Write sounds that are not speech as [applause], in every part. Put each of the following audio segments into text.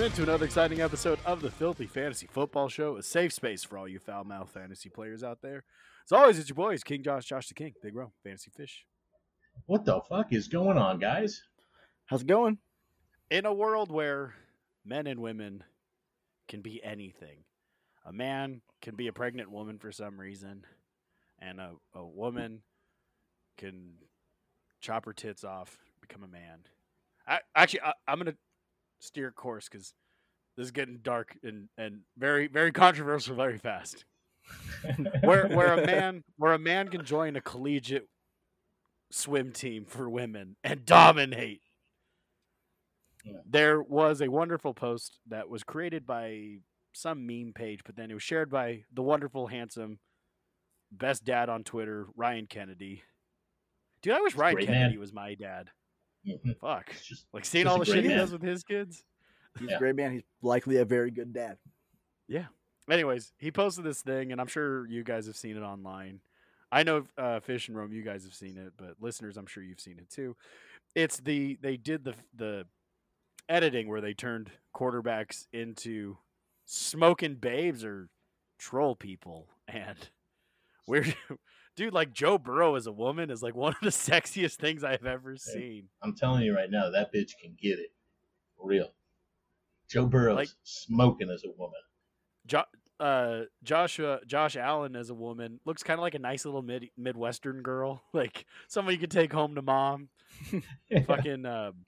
Welcome into another exciting episode of the Filthy Fantasy Football Show, a safe space for all you foul mouth fantasy players out there. As always, it's your boys, King Josh, Josh the King, Big Ro, Fantasy Fish. What the fuck is going on, guys? How's it going? In a world where men and women can be anything, a man can be a pregnant woman for some reason, and a, a woman can chop her tits off, become a man. I, actually, I, I'm going to steer course because this is getting dark and, and very, very [laughs] controversial very fast. [laughs] where where a man where a man can join a collegiate swim team for women and dominate. Yeah. There was a wonderful post that was created by some meme page, but then it was shared by the wonderful, handsome, best dad on Twitter, Ryan Kennedy. Dude, I wish Ryan great Kennedy man. was my dad. Mhm. Fuck. It's just Like seeing all the great shit he does with his kids. He's Yeah. a great man. He's likely a very good dad. Yeah. Anyways, he posted this thing, and I'm sure you guys have seen it online. I know uh, Fish and Rome, you guys have seen it, but listeners, I'm sure you've seen it too. It's the they did the the editing where they turned quarterbacks into smoking babes or troll people, and [laughs] we're dude like Joe Burrow as a woman is like [laughs] one of the sexiest things I've ever seen. I'm telling you right now, that bitch can get it. For real. Joe Burrow's Like- smoking as a woman. Jo- uh, Joshua Josh Allen as a woman looks kind of like a nice little mid Midwestern girl, [laughs] like someone you could take home to mom. [laughs] Fucking um,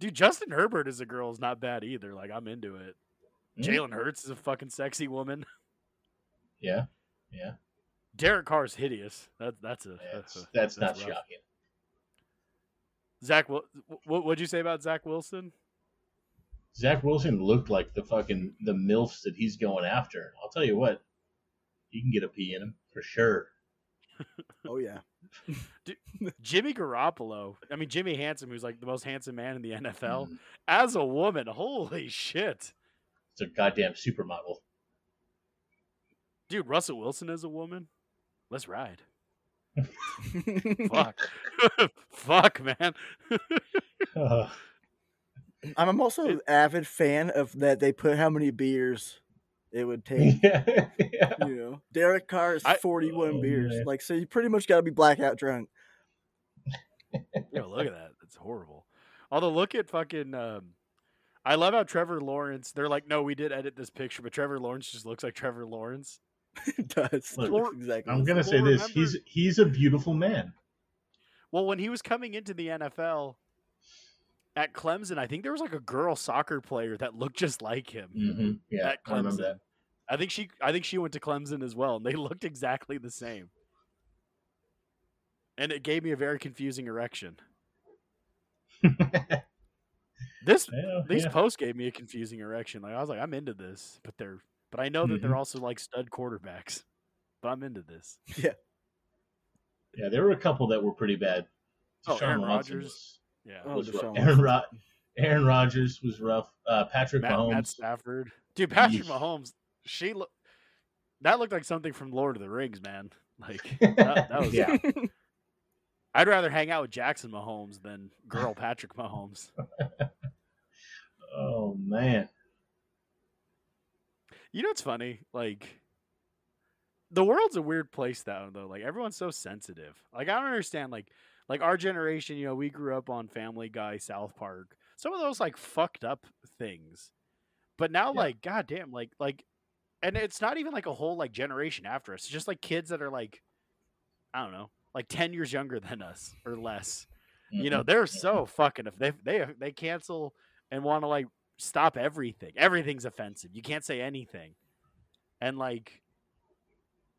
dude, Justin Herbert as a girl is not bad either. Like I'm into it. Mm, Jalen Hurts is a fucking sexy woman. Yeah. Yeah. Derek Carr's hideous. That's that's a That's, a- that's not rough. shocking. Zach, what what would you say about Zach Wilson? Zach Wilson looked like the fucking the MILFs that he's going after. I'll tell you what, he can get a pee in him for sure. [laughs] Oh yeah. [laughs] Jimmy Garoppolo. I mean Jimmy Handsome, who's like the most handsome man in the NFL. Mm, As a woman, holy shit. It's a goddamn supermodel. Dude, Russell Wilson as a woman? Let's ride. [laughs] Fuck. [laughs] Fuck, man. Uh, I'm also an avid fan of that. They put how many beers it would [laughs] take. yeah, yeah. You know, Derek Carr is I- 41 Oh, beers. man. Like, so you pretty much got to be blackout drunk. Yo, look at that. That's horrible. Although look at fucking um I love how Trevor Lawrence, they're like, no, we did edit this picture, but Trevor Lawrence just looks like Trevor Lawrence. [laughs] it does. Look, It exactly. I'm gonna say Well, this: he's remember- he's a beautiful man. Well, when he was coming into the NFL at Clemson, I think there was like a girl soccer player that looked just like him. hmm Yeah, At I remember Clemson. I think she I think she went to Clemson as well, and they [laughs] looked exactly the same. And it gave me a very confusing erection. [laughs] This yeah, these yeah. posts gave me a confusing erection. Like I was like, I'm into this, but they're but I know that they're Mhm. also like stud quarterbacks. But I'm into this. [laughs] yeah, Yeah, there were a couple that were pretty bad. Oh, Deshaun Aaron Watson Rodgers. was- Yeah. Oh, was rough. Aaron Watson. Rod- Aaron Rodgers was rough. Uh, Patrick Matt, Mahomes. Matt Stafford. Dude, Patrick Yeesh. Mahomes, she look that looked like something from Lord of the Rings, man. Like [laughs] that, that was Yeah. [laughs] I'd rather hang out with Jackson Mahomes than girl Patrick Mahomes. Oh man. You know what's funny? Like the world's a weird place though though. Like everyone's so sensitive. Like I don't understand like like our generation, you know, we grew up on Family Guy, South Park. Some of those like fucked up things. But now Yeah. like goddamn like like and it's not even like a whole like generation after us. It's just like kids that are like I don't know, like 10 years younger than us or less. You know, they're so fucking if they they they cancel and want to like stop everything. Everything's offensive. You can't say anything. And like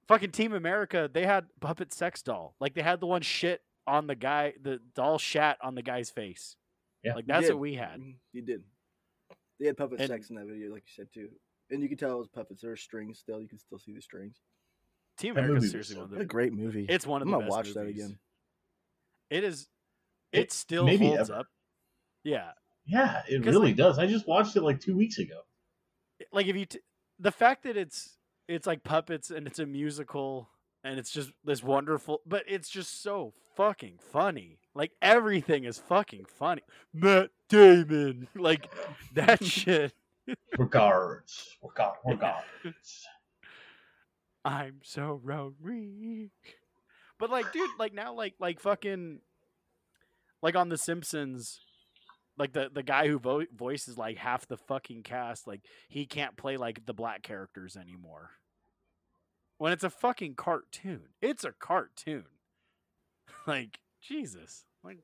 fucking Team America, they had puppet sex doll. Like they had the one shit on the guy, the doll shat on the guy's face. Yeah. Like that's what we had. Mm-hmm. You did. They had puppet And- sex in that video, like you said too. and you can tell it was puppets. There are strings still. You can still see the strings. Team That America is seriously one of What the a great movie. It's one of I'm the gonna best watch that again. It is. It- It still holds ever. up. Yeah, Yeah, it really like- does. I just watched it like two weeks ago. like if you t- the fact that it's it's like puppets and it's a musical and it's just this wonderful, but it's just so fucking funny. Like everything is fucking funny. Matt Damon, [laughs] like that [laughs] shit. Regards, regard, [laughs] regards. I'm so Rory. But like, dude, like now, like, like fucking, like on The Simpsons, like the the guy who vo- voices like half the fucking cast, like he can't play like the black characters anymore. When it's a fucking cartoon, it's a cartoon. [laughs] like Jesus, like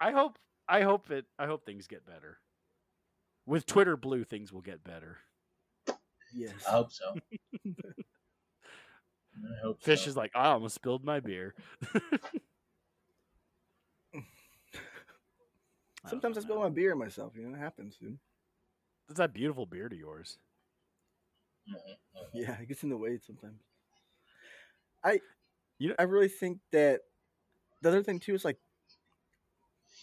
I hope, I hope it, I hope things get better. With Twitter Blue, things will get better. Yes. I hope so. [laughs] I hope Fish so. is like, I almost spilled my beer. [laughs] Sometimes I don't spill know. my beer myself. You know, it happens, dude. It's that beautiful beard of yours. Mhm, mhm. Yeah, it gets in the way sometimes. I, You know- I really think that the other thing too is like,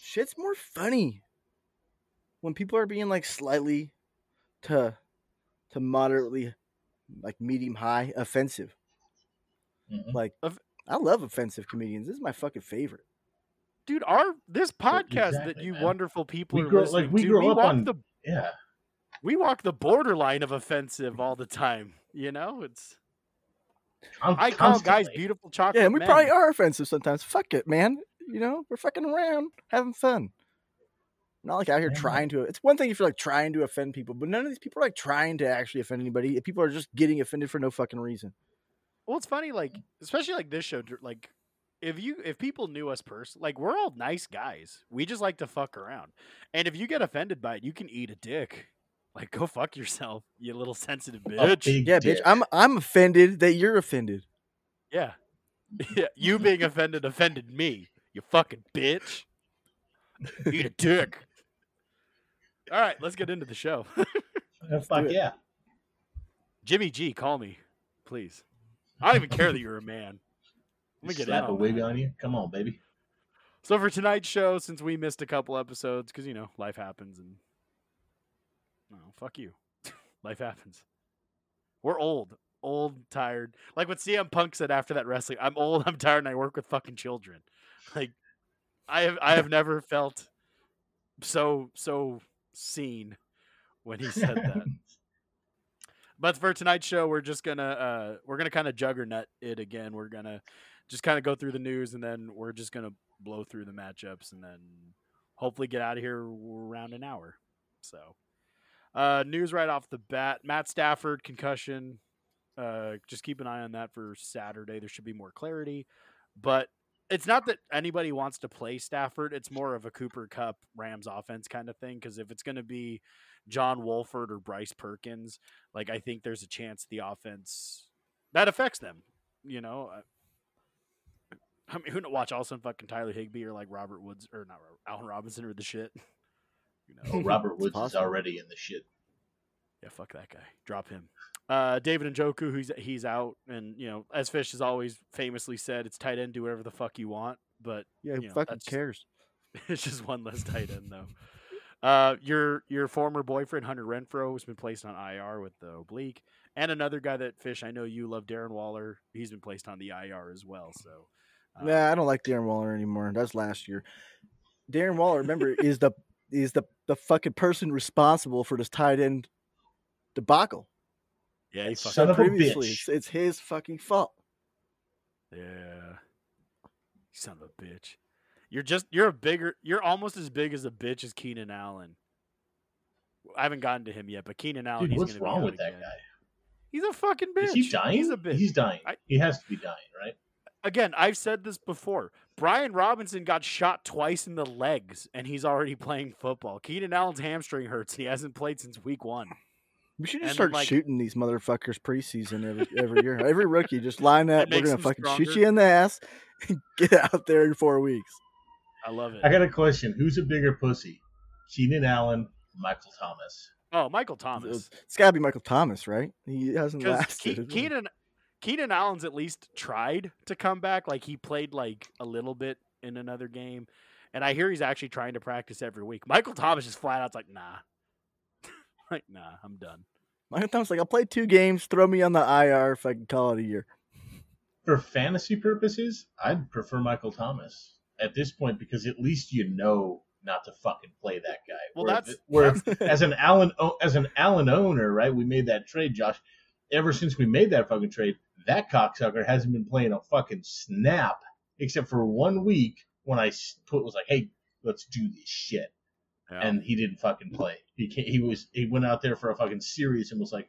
shit's more funny when people are being like slightly to, to moderately, like medium high offensive. Mhm. Like, I love offensive comedians. This is my fucking favorite. Dude, our this podcast that you man. wonderful people We are grow- listening like, we to, grow we up walk on- the Yeah, we walk the borderline of offensive all the time. You know, it's I'm I call guys beautiful chocolate. Yeah, and we men. probably are offensive sometimes. Fuck it, man. You know, we're fucking around, having fun. Not like out here Yeah. trying to. It's one thing if you're like trying to offend people, but none of these people are like trying to actually offend anybody. People are just getting offended for no fucking reason. Well, it's funny, like especially like this show. Like, if you if people knew us personally, like we're all nice guys. We just like to fuck around, and if you get offended by it, you can eat a dick. Like, go fuck yourself, you little sensitive A bitch. big Yeah, dick. bitch. I'm I'm offended that you're offended. Yeah. [laughs] Yeah. You being offended offended me. You fucking bitch. Eat a dick. All right, let's get into the show. [laughs] Uh, fuck yeah. Jimmy G, call me, please. I don't even care that you're a man. Let me get Slap in a on wig that. on you. Come on, baby. So for tonight's show, since we missed a couple episodes, because you know life happens, and no, fuck you, [laughs] life happens. We're old, old, tired. Like what CM Punk said after that wrestling. I'm old. I'm tired, and I work with fucking children. [laughs] Like I have, I have never felt so so seen when he said that. [laughs] But for tonight's show, we're just gonna uh, we're gonna kind of juggernaut it again. We're gonna just kind of go through the news, and then we're just gonna blow through the matchups, and then hopefully get out of here around an hour. So, uh, news right off the bat: Matt Stafford concussion. Uh, just keep an eye on that for Saturday. There should be more clarity, but it's not that anybody wants to play Stafford. It's more of a Cooper Kupp Rams offense kind of thing. Because if it's going to be John Wolford or Bryce Perkins, like I think there's a chance the offense that affects them. You know, I, I mean, who kn- watch all of fucking Tyler Higbee or like Robert Woods or not Robert, Allen Robinson or the shit. [laughs] You know, Oh, Robert It's Woods is already in the shit. yeah, fuck that guy. Drop him. Uh, David Njoku, who's he's out, and you know, as Fish has always famously said, it's tight end, do whatever the fuck you want. But Yeah, who You know, fucking that's- cares? [laughs] it's just one less tight end though. Uh, your your former boyfriend Hunter Renfrow has been placed on IR with the oblique, and another guy that Fish I know you love, Darren Waller. He's been placed on the IR as well. So, Nah, I don't like Darren Waller anymore. That's last year. Darren Waller, remember, [laughs] is the is the the fucking person responsible for this tight end debacle. yeah, he That fucking, son a Previously, bitch. it's, it's his fucking fault. yeah, son of a bitch. You're just you're a bigger you're almost as big as a bitch as Keenan Allen. I haven't gotten to him yet, but Keenan Allen. Dude, he's what's gonna wrong out with that again. guy? He's a fucking bitch. Is he dying? He's a bitch. He's dying. I- he has to be dying, right? Again, I've said this before. Brian Robinson got shot twice in the legs, and he's already playing football. Keenan Allen's hamstring hurts. and He hasn't played since week one. We should just then, start like- shooting these motherfuckers preseason every every year. Every rookie, just line [laughs] up. We're gonna them fucking shoot you in the ass [laughs] and get out there in four weeks. I love it. I got a question. Who's a bigger pussy? Keenan Allen, Michael Thomas. Oh, Michael Thomas. It's got to be Michael Thomas, right? He hasn't Because lasted. Keenan Keenan Allen's at least tried to come back. Like he played like a little bit in another game, and I hear he's actually trying to practice every week. Michael Thomas is flat out's like, nah, [laughs] like nah, I'm done. Michael Thomas like, I'll play two games. Throw me on the IR if I can call it a year. For fantasy purposes, I'd prefer Michael Thomas at this point because at least you know not to fucking play that guy. Well, Where- that's- where that's- [laughs] as an Allen as an Allen owner, right? We made that trade, Josh. Ever since we made that fucking trade, that cocksucker hasn't been playing a fucking snap except for one week when I put was like, "Hey, let's do this shit," Yeah. and he didn't fucking play. He can't, he was he went out there for a fucking series and was like,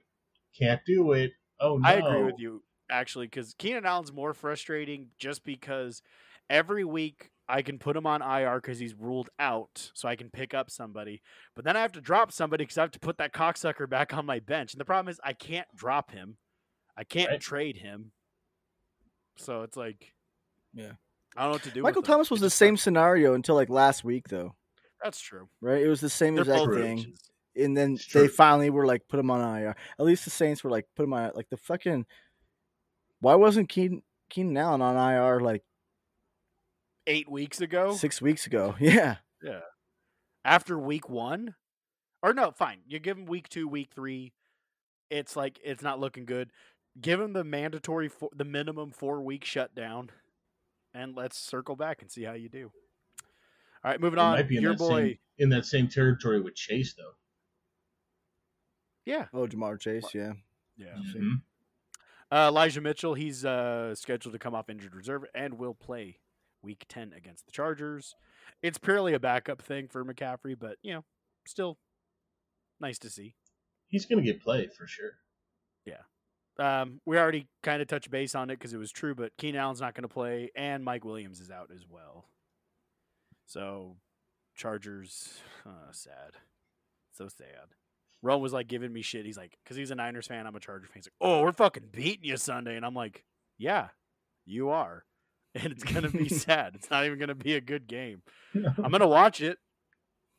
"Can't do it." Oh no! I agree with you actually because Keenan Allen's more frustrating just because every week I can put him on IR because he's ruled out, so I can pick up somebody. But then I have to drop somebody because I have to put that cocksucker back on my bench. And the problem is I can't drop him, I can't Right. trade him. So it's like, Yeah. I don't know what to do. Michael with him. Thomas It was the same sucks. scenario until like last week, though. That's true. Right? It was the same They're exact thing. bitches. and then It's they true. finally were like put him on IR. At least the Saints were like put him on like the fucking. Why wasn't Keenan Keenan Allen on IR like Eight weeks ago, six weeks ago? [laughs] Yeah, yeah, after week one, or no, fine. You give him week two, week three. It's like it's not looking good. Give him the mandatory, four, the minimum four week shutdown, and let's circle back and see how you do. All right, moving It on. might be Your that boy, same in that same territory with Chase though. yeah, oh Ja'Marr Chase, yeah. yeah. Mhm. Uh, Elijah Mitchell, he's uh, scheduled to come off injured reserve and will play week 10 against the Chargers. It's purely a backup thing for McCaffrey, but, you know, still nice to see. He's gonna get played for sure. Um, we already kind of touched base on it because it was true, but Keenan Allen's not going to play, and Mike Williams is out as well. So, Chargers, uh, sad. So sad. Rome was like giving me shit. He's like, because he's a Niners fan, I'm a Charger fan. He's like, oh, we're fucking beating you Sunday. And I'm like, yeah, you are. [laughs] And it's going to be [laughs] sad. It's not even going to be a good game. I'm going to watch it.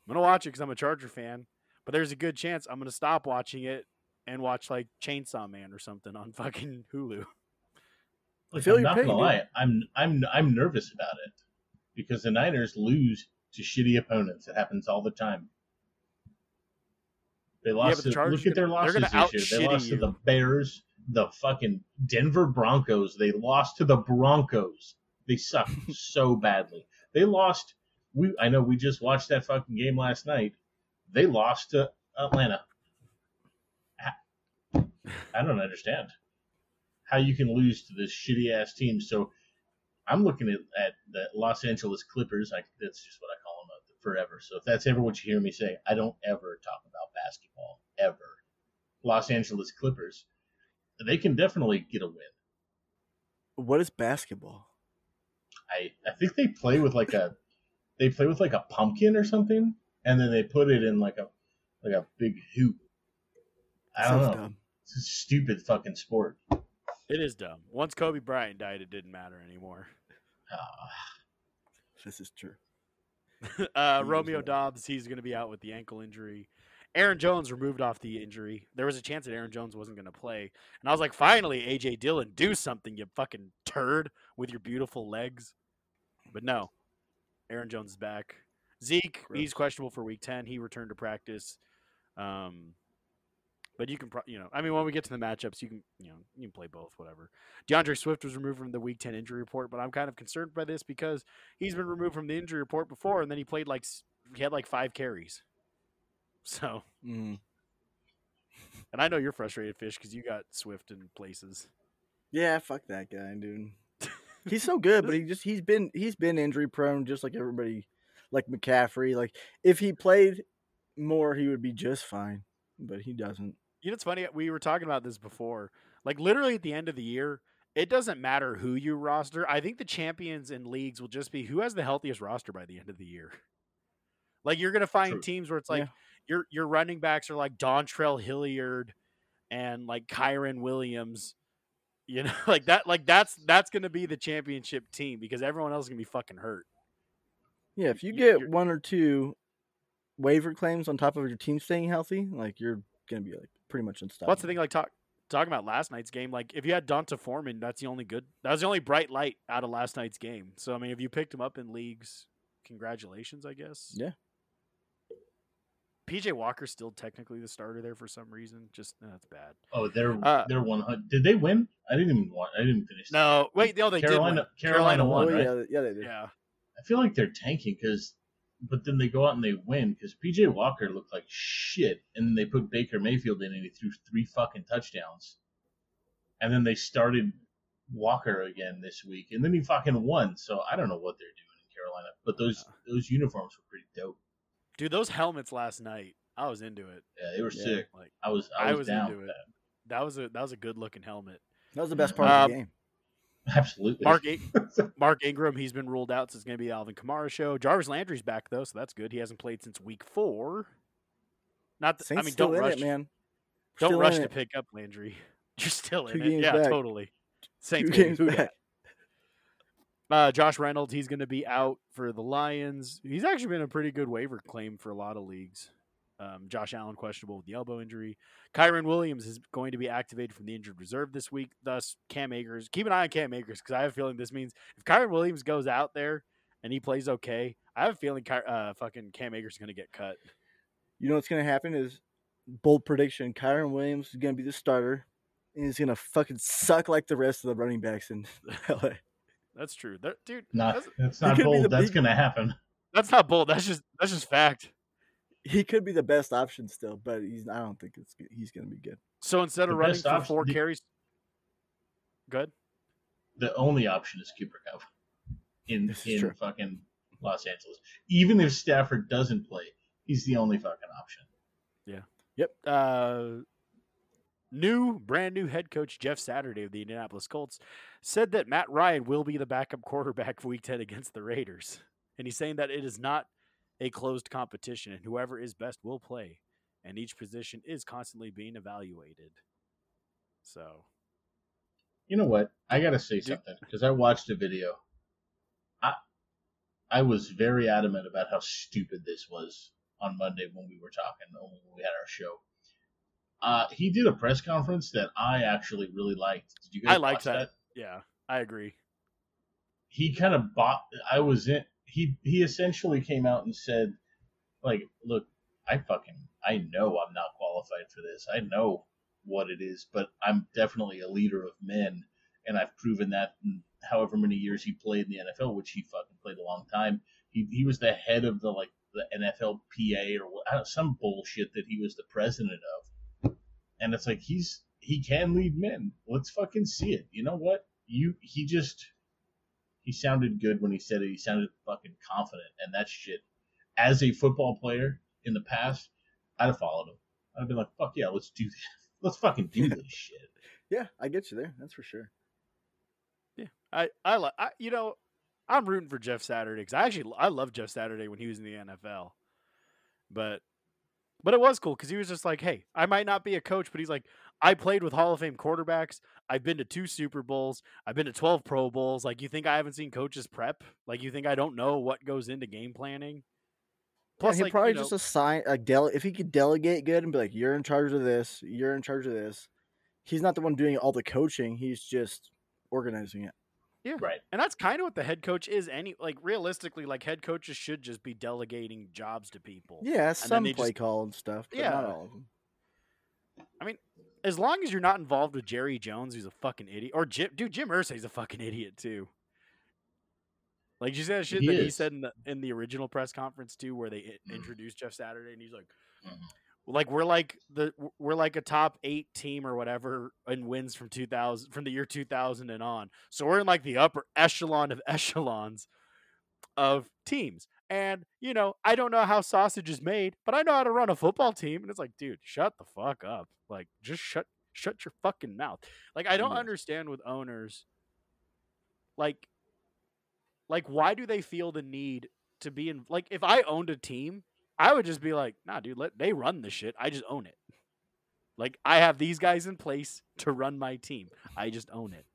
I'm going to watch it because I'm a Charger fan. But there's a good chance I'm going to stop watching it and watch like Chainsaw Man or something on [laughs] fucking Hulu. Look, feel I'm not pain, gonna dude. lie. I'm I'm I'm nervous about it because the Niners lose to shitty opponents. It happens all the time. They lost. but the to, Chargers look at their gonna- they're losses gonna this year. They out-shitty lost to the. Bears, the fucking Denver Broncos. They lost to the Broncos. They suck [laughs] so badly. They lost. We I know we just watched that fucking game last night. They lost to Atlanta. I- don't understand how you can lose to this shitty ass team. So I'm looking at, at the Los Angeles Clippers. I, that's just what I call them uh, forever. So if that's ever what you hear me say, I don't ever talk about basketball ever. Los Angeles Clippers, they can definitely get a win. What is basketball? I I think they play with like a they play with like a pumpkin or something, and then they put it in like a like a big hoop. I don't Sounds know. dumb. It's a stupid fucking sport. It is dumb. Once Kobe Bryant died, it didn't matter anymore. Ah, This is true. [laughs] uh, Romeo right. Dobbs, he's going to be out with the ankle injury. Aaron Jones removed off the injury. There was a chance that Aaron Jones wasn't going to play. And I was like, finally, AJ Dillon, do something, you fucking turd with your beautiful legs. But no, Aaron Jones is back. Zeke, he's questionable for week 10. He returned to practice. Um, but you can, pro- you know, I mean, when we get to the matchups, you can, you know, you can play both, whatever. DeAndre Swift was removed from the week 10 injury report, but I'm kind of concerned by this because he's been removed from the injury report before, and then he played like he had like five carries. [laughs] So, Mm. and I know you're frustrated, Fish, because you got Swift in places. Yeah, fuck that guy, dude. [laughs] He's so good, but he just he's been he's been injury prone, just like everybody, like McCaffrey. Like if he played more, he would be just fine, but he doesn't. You know, it's funny. We were talking about this before. Like literally at the end of the year, it doesn't matter who you roster. I think the champions in leagues will just be who has the healthiest roster by the end of the year. Like you're gonna find True. teams where it's like Yeah. your your running backs are like Dontrell Hilliard and like Kyren Williams. You [laughs] know, like that. Like that's that's gonna be the championship team because everyone else is gonna be fucking hurt. Yeah, if you get you're- one or two waiver claims on top of your team staying healthy, like you're gonna be like pretty much unstoppable. What's the thing like talk talking about last night's game? Like if you had D'Onta Foreman, that's the only good that was the only bright light out of last night's game. So I mean if you picked him up in leagues, congratulations, I guess. Yeah. PJ Walker's still technically the starter there for some reason. Just no, that's bad. Oh, they're Uh, they're one hundred. Did they win? I didn't even want. I didn't finish. No, wait, no, they Carolina. did. win. Carolina, Carolina won, Oh right? yeah, yeah, they win. did. Yeah. I feel like they're tanking because, but then they go out and they win because PJ Walker looked like shit, and then they put Baker Mayfield in and he threw three fucking touchdowns, and then they started Walker again this week, and then he fucking won. So I don't know what they're doing in Carolina, but those those uniforms were pretty dope. Dude, those helmets last night, I was into it. Yeah, they were Yeah. sick. Like I was I I was, was down into with it. that. that was a that was a good looking helmet. That was the best part of the Um, game. Absolutely. Mark In- [laughs] Mark Ingram, he's been ruled out, so it's going to be the Alvin Kamara show. Jarvis Landry's back though, so that's good. He hasn't played since week four. Not, th- Saints I mean, don't rush, it, man. don't Still rush to it. pick up Landry. [laughs] You're still Two in it, yeah, back. totally. Saints Two baby, games back. [laughs] Uh, Josh Reynolds, he's going to be out for the Lions. He's actually been a pretty good waiver claim for a lot of leagues. Um, Josh Allen questionable with the elbow injury. Kyren Williams is going to be activated from the injured reserve this week. Thus, Cam Akers. Keep an eye on Cam Akers because I have a feeling this means if Kyren Williams goes out there and he plays okay, I have a feeling Ky- uh, fucking Cam Akers is going to get cut. You know what's gonna happen is bold prediction. Kyren Williams is gonna be the starter, and he's gonna fucking suck like the rest of the running backs in [laughs] LA. That's true, That- dude. Not, That's, that's not could be the bold. That's gonna happen. that's not bold. That's just that's just fact. He could be the best option still, but he's. I don't think it's. He's gonna be good. So instead The of running for option- four the- carries, good. the only option is Cooper Kupp in This in true. fucking Los Angeles. Even if Stafford doesn't play, he's the only fucking option. Yeah. Yep. Uh, new brand new head coach Jeff Saturday of the Indianapolis Colts said that Matt Ryan will be the backup quarterback for [laughs] Week 10 against the Raiders, and he's saying that it is not a closed competition, and whoever is best will play, and each position is constantly being evaluated. So You know what? I gotta say something because I watched a video. I I was very adamant about how stupid this was on Monday when we were talking when we had our show. Uh, he did a press conference that I actually really liked. Did you guys I liked watch that. yeah, I agree. he kind of bought I was in he he essentially came out and said like look I fucking I know I'm not qualified for this. I know what it is but I'm definitely a leader of men. And I've proven that in however many years he played in the NFL which he fucking played a long time. He he was the head of the like the NFLPA or what- uh, some bullshit that he was the president of. And it's like he's he can lead men. Let's fucking see it. You know what? You he just he sounded good when he said it. He sounded fucking confident, and that shit. As a football player in the past, I'd have followed him. I'd have been like, "Fuck yeah, let's do this. [laughs] Let's fucking do this shit." Yeah, I get you there. That's for sure. Yeah, I I like I you know I'm rooting for Jeff Saturday because I actually I love Jeff Saturday when he was in the NFL, but but it was cool because he was just like, hey, I might not be a coach, but he's like, I played with Hall of Fame quarterbacks. I've been to two Super Bowls. I've been to twelve Pro Bowls. Like, you think I haven't seen coaches prep? Like, you think I don't know what goes into game planning? Plus, Plus, he like, probably you know- just assign a dele- if he could delegate good and be like, "You're in charge of this. You're in charge of this." He's not the one doing all the coaching. He's just organizing it. Yeah, right. And that's kind of what the head coach is. Any like realistically, like head coaches should just be delegating jobs to people. Yeah, some play just- call and stuff, but Yeah. not all of them. As long as you're not involved with Jerry Jones, who's a fucking idiot, or Jim, dude, Jim Irsay's a fucking idiot too. Like you said, that shit He that he said in the in the original press conference too, where they Mhm. introduced Jeff Saturday, and he's like, Mhm. like we're like the we're like a top eight team or whatever in wins from two thousand from the year two thousand and on. So we're in like the upper echelon of [laughs] echelons of teams. And you know, I don't know how sausage is made, but I know how to run a football team. And it's like, dude, shut the fuck up. Like, just shut shut your fucking mouth. Like, I don't mm-hmm. understand with owners. Like, like why do they feel the need to be in? Like, if I owned a team, I would just be like, nah, dude, let they run the shit. I just own it. Like, I have these guys in place to run my team. I just own it.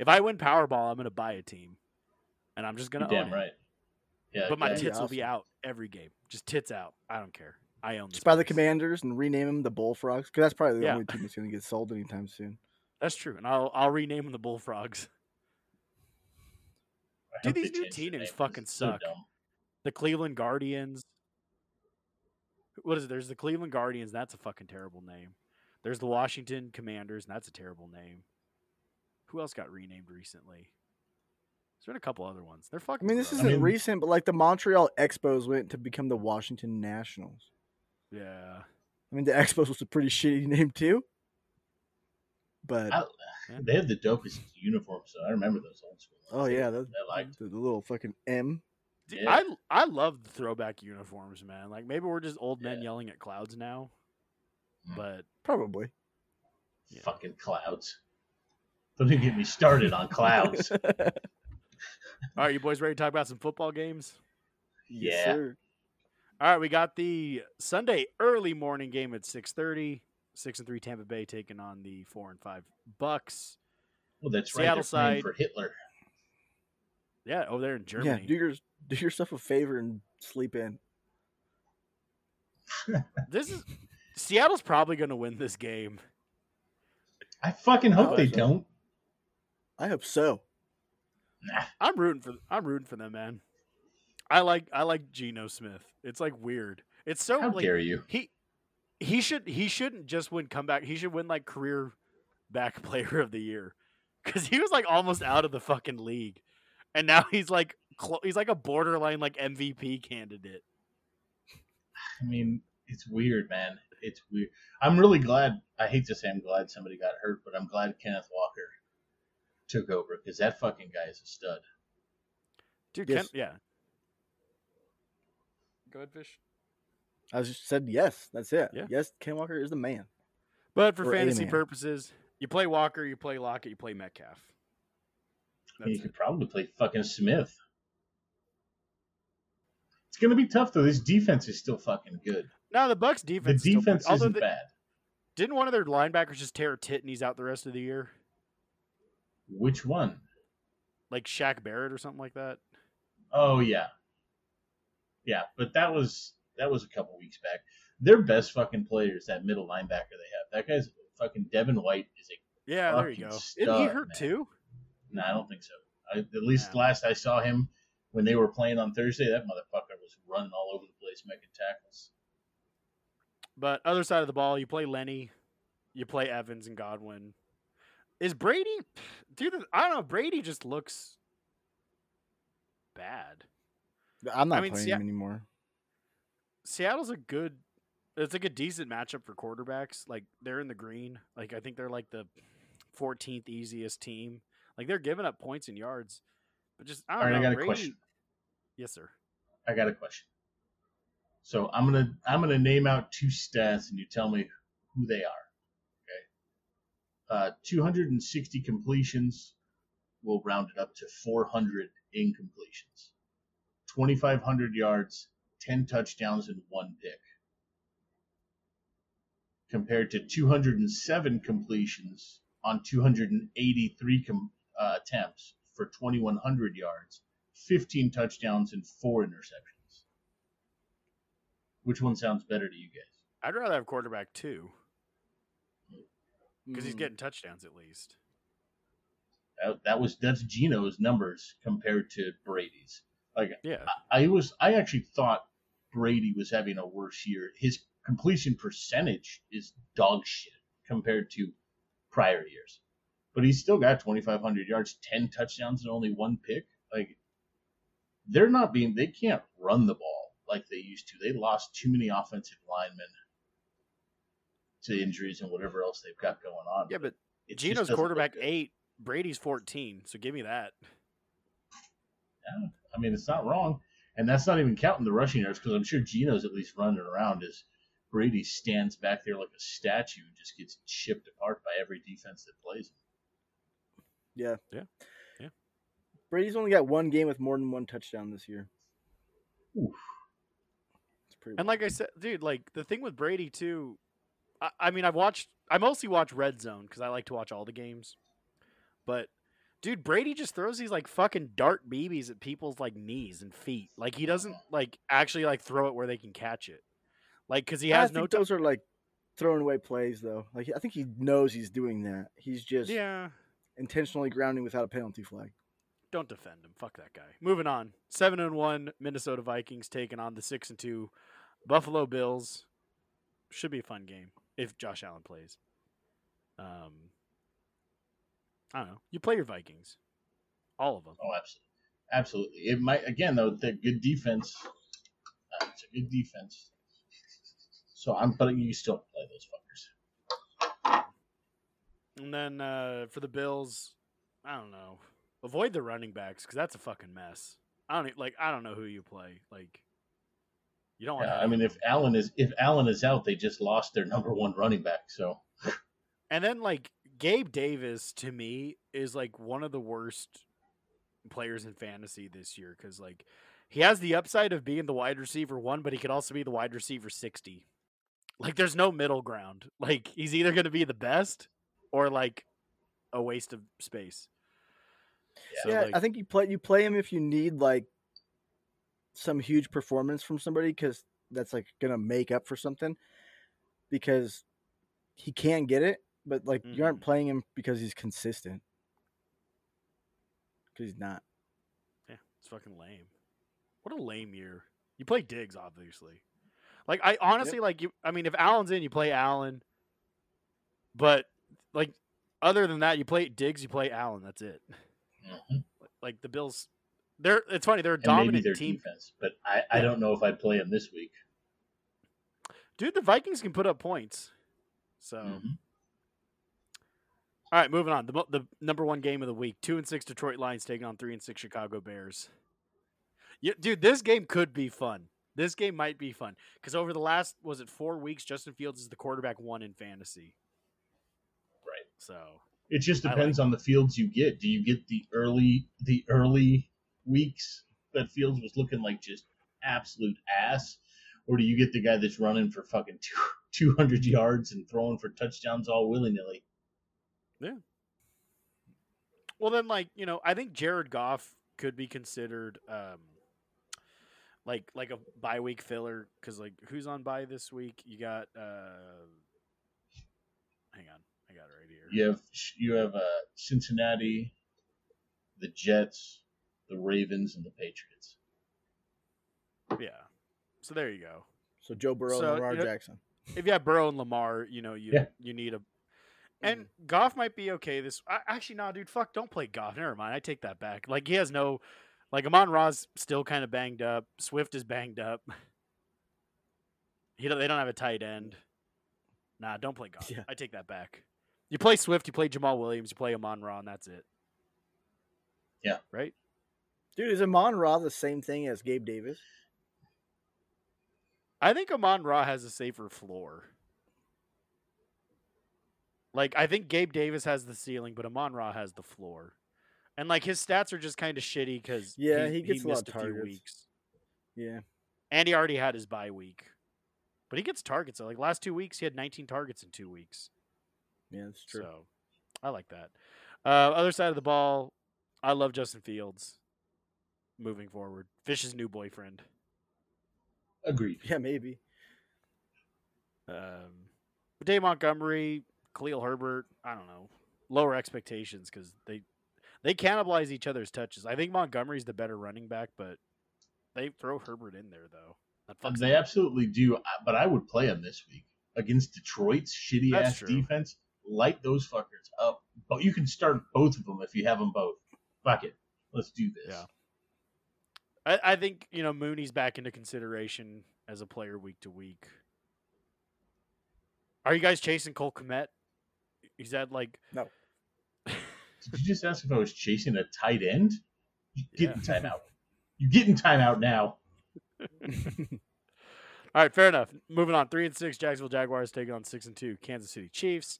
If I win Powerball, I'm gonna buy a team, and I'm just gonna You're own damn it. Right. Yeah, but my that'd be tits will be out every game. Just tits out. I don't care. I own this. Just buy the. Commanders and rename them the Bullfrogs because that's probably the Yeah. only team that's going to get sold anytime soon. That's true, and I'll I'll rename them the Bullfrogs. I Dude, these new change team names fucking it's so suck. The Cleveland Guardians. What is it? There's the Cleveland Guardians. That's a fucking terrible name. There's the Washington Commanders, and that's a terrible name. Who else got renamed recently? There's been a couple other ones. They're fucking. I mean, this gross. isn't mean- recent, but like the Montreal Expos went to become the Washington Nationals. Yeah. I mean, the Expos was a pretty shitty name too. But I, They had the dopest uniforms, so I remember those old school. oh ones. They- yeah, the, I liked. the, the little fucking M. Dude, Yeah. I I love the throwback uniforms, man. Like maybe we're just old men Yeah. yelling at clouds now, Mm. but Probably. Yeah. Fucking clouds. Don't even get me started on clouds. [laughs] [laughs] all right, you boys ready to talk about some football games? Yes, Yeah. sir. All right, we got the Sunday early morning game at six thirty. Six and three Tampa Bay taking on the four and five Bucks. Well, that's right. Seattle They're side. for Hitler. Yeah, over there in Yeah, Germany. do your do yourself a favor and sleep in. [laughs] this is Seattle's probably going to win this game. I fucking hope Oh, they so- don't. I hope so. Nah. I'm rooting for I'm rooting for them, man. I like I like Geno Smith. It's like weird. It's so How like dare you? he he should he shouldn't just win comeback. He should win like career back [laughs] player of the year because he was like almost out of the fucking league, and now he's like clo- he's like a borderline like MVP candidate. I mean, it's weird, man. It's weird. I'm really glad. I hate to say I'm glad somebody got hurt, but I'm glad Kenneth Walker took over because that fucking guy is a stud. Dude, Yes. Ken, yeah. Go ahead, fish. I just said yes. That's it. Yeah. Yes, Ken Walker is the man. But for Or fantasy purposes, you play Walker, you play Lockett, you play Metcalf. That's you it. could probably play fucking Smith. It's gonna be tough though. This defense is still fucking good. No, the Bucks The defense. is defense pretty- although isn't bad. Didn't one of their linebackers just tear a tit and he's out the rest of the year? Which one? Like Shaq Barrett or something like that? Oh yeah, yeah. But that was that was a couple weeks back. Their best fucking player is that middle linebacker they have. That guy's fucking Devin White is a. Yeah, there you go. Isn't he hurt man. too? No, I don't think so. I, at least Yeah. last I saw him when they were playing on Thursday, that motherfucker was running all over the place making tackles. But other side of the ball, you play Lenny, you play Evans and Godwin. Is Brady, dude? I don't know. Brady just looks bad. I'm not I mean, playing see, I- him anymore. Seattle's a good. It's like a decent matchup for quarterbacks. Like they're in the green. Like I think they're like the 14th easiest team. Like they're giving up points and yards, but just I don't All right, know. I got a question. Yes, sir. I got a question. So I'm gonna I'm gonna name out two stats and you tell me who they are. Uh, 260 completions. We'll round it up to 400 incompletions. 2,500 yards, 10 touchdowns, and one pick. Compared to 207 completions on 283 com- uh, attempts for 2,100 yards, 15 touchdowns, and four interceptions. Which one sounds better to you guys? I'd rather have quarterback two because he's Mm. getting touchdowns at least. That, that was that's Geno's numbers compared to Brady's. Like Yeah, I was, I actually thought Brady was having a worse year. His completion percentage is dog shit compared to prior years, but he's still got 2,500 yards, 10 touchdowns, and only one pick. Like they're not being, they can't run the ball like they used to. They lost too many offensive linemen to injuries and whatever else they've got going on. yeah, but it just Geno's doesn't look quarterback eight, Brady's 14. So give me that. Yeah, I mean, it's not wrong. And that's not even counting the rushing yards because I'm sure Geno's at least running around as Brady stands back there like a statue and just gets chipped apart by every defense that plays him. Yeah. Yeah. Yeah. Brady's only got one game with more than one touchdown this year. Oof. And like I said, dude, like the thing with Brady too. I, I mean, I've watched. I mostly watch Red Zone because I like to watch all the games. But Dude, Brady just throws these like fucking dart BBs at people's like knees and feet. Like he doesn't like actually like throw it where they can catch it. Like because he I has think no time. those are like throwing away plays though. Like I think he knows he's doing that. He's just Yeah, intentionally grounding without a penalty flag. don't defend him. Fuck that guy. Moving on. Seven and one Minnesota Vikings taking on the six and two Buffalo Bills. Should be a fun game if Josh Allen plays. Um, I don't know. You play your Vikings, all of them. Oh, absolutely, absolutely. It might again though. They're good defense. Uh, it's a good defense. So I'm, but you still play those fuckers. And then uh, for the Bills, I don't know. Avoid the running backs because that's a fucking mess. I don't like. I don't know who you play. Like, you don't want. Yeah, I mean, if Allen is if Allen is out, they just lost their number one running back. So and then like Gabe Davis to me is like one of the worst players in fantasy this year because like he has the upside of being the wide receiver one, but he could also be the wide receiver sixty. Like, there's no middle ground. Like, he's either going to be the best or like a waste of space. So, yeah, like- I think you play you play him if you need like some huge performance from somebody because that's like gonna make up for something. Because he can get it, but like you aren't Mhm. playing him because he's consistent. Because he's not. Yeah, it's fucking lame. What a lame year. You play Diggs, obviously. Like I honestly like you. I mean, if Allen's in, you play Allen. But like, other than that, you play Diggs, you play Allen. That's it. mhm. Like the Bills, they're. It's funny. They're a dominant their team, defense, but I, I don't know if I'd play them this week. dude. The Vikings can put up points. So, Mhm. all right, moving on. The the number one game of the week: two and six Detroit Lions taking on three and six Chicago Bears. Yeah, dude, this game could be fun. This game might be fun because over the last was it four weeks, Justin Fields is the quarterback one in fantasy. Right. So It just I like depends on the fields you get. Do you get the early the early weeks that Fields was looking like just absolute ass, or do you get the guy that's running for fucking two, [laughs] 200 yards and throwing for touchdowns all willy nilly? Yeah. Well, then, like you know, I think Jared Goff could be considered um, like like a bye week filler because like who's on bye this week? You got uh, hang on, I got it right here. You have you have uh, Cincinnati, the Jets, the Ravens, and the Patriots. Yeah. So there you go. So Joe Burrow So, and Lamar you know- Jackson. If you have Burrow and Lamar, you know you Yeah. you need a. Mm-hmm. And Goff might be okay. This I, actually, no, dude. Fuck, don't play Goff. Never mind. I take that back. Like he has no, like Amon Ra's still kind of banged up. Swift is banged up. He don't, they don't have a tight end. Nah, don't play Goff. Yeah. I take that back. You play Swift. You play Jamaal Williams. You play Amon Ra, and that's it. Yeah. Right. Dude, is Amon Ra the same thing as Gabe Davis? I think Amon Ra has a safer floor. Like I think Gabe Davis has the ceiling, but Amon Ra has the floor. And like his stats are just kind of shitty because Yeah, he gets a lot missed a few weeks, Yeah. and he already had his bye week. But he gets targets. Like last two weeks, he had 19 targets in two weeks. Yeah, that's true. So I like that. Uh, other side of the ball, I love Justin Fields. Moving forward, Fish's new boyfriend. Agreed. [laughs] Yeah, maybe. Um, Dave Montgomery, Khalil Herbert, I don't know, lower expectations because they they cannibalize each other's touches. I think Montgomery's the better running back, but they throw Herbert in there though. They up. absolutely do, but I would play them this week against Detroit's shitty ass defense. Light those fuckers up. But you can start both of them if you have them both. Fuck it. Let's do this. Yeah. I, I think you know Mooney's back into consideration as a player week to week. Are you guys chasing Cole Kmet? He's had like No. [laughs] Did you just ask if I was chasing a tight end? You get Yeah. in timeout. You get in timeout now. [laughs] All right, fair enough. Moving on. Three and six, Jacksonville Jaguars taking on six and two, Kansas City Chiefs.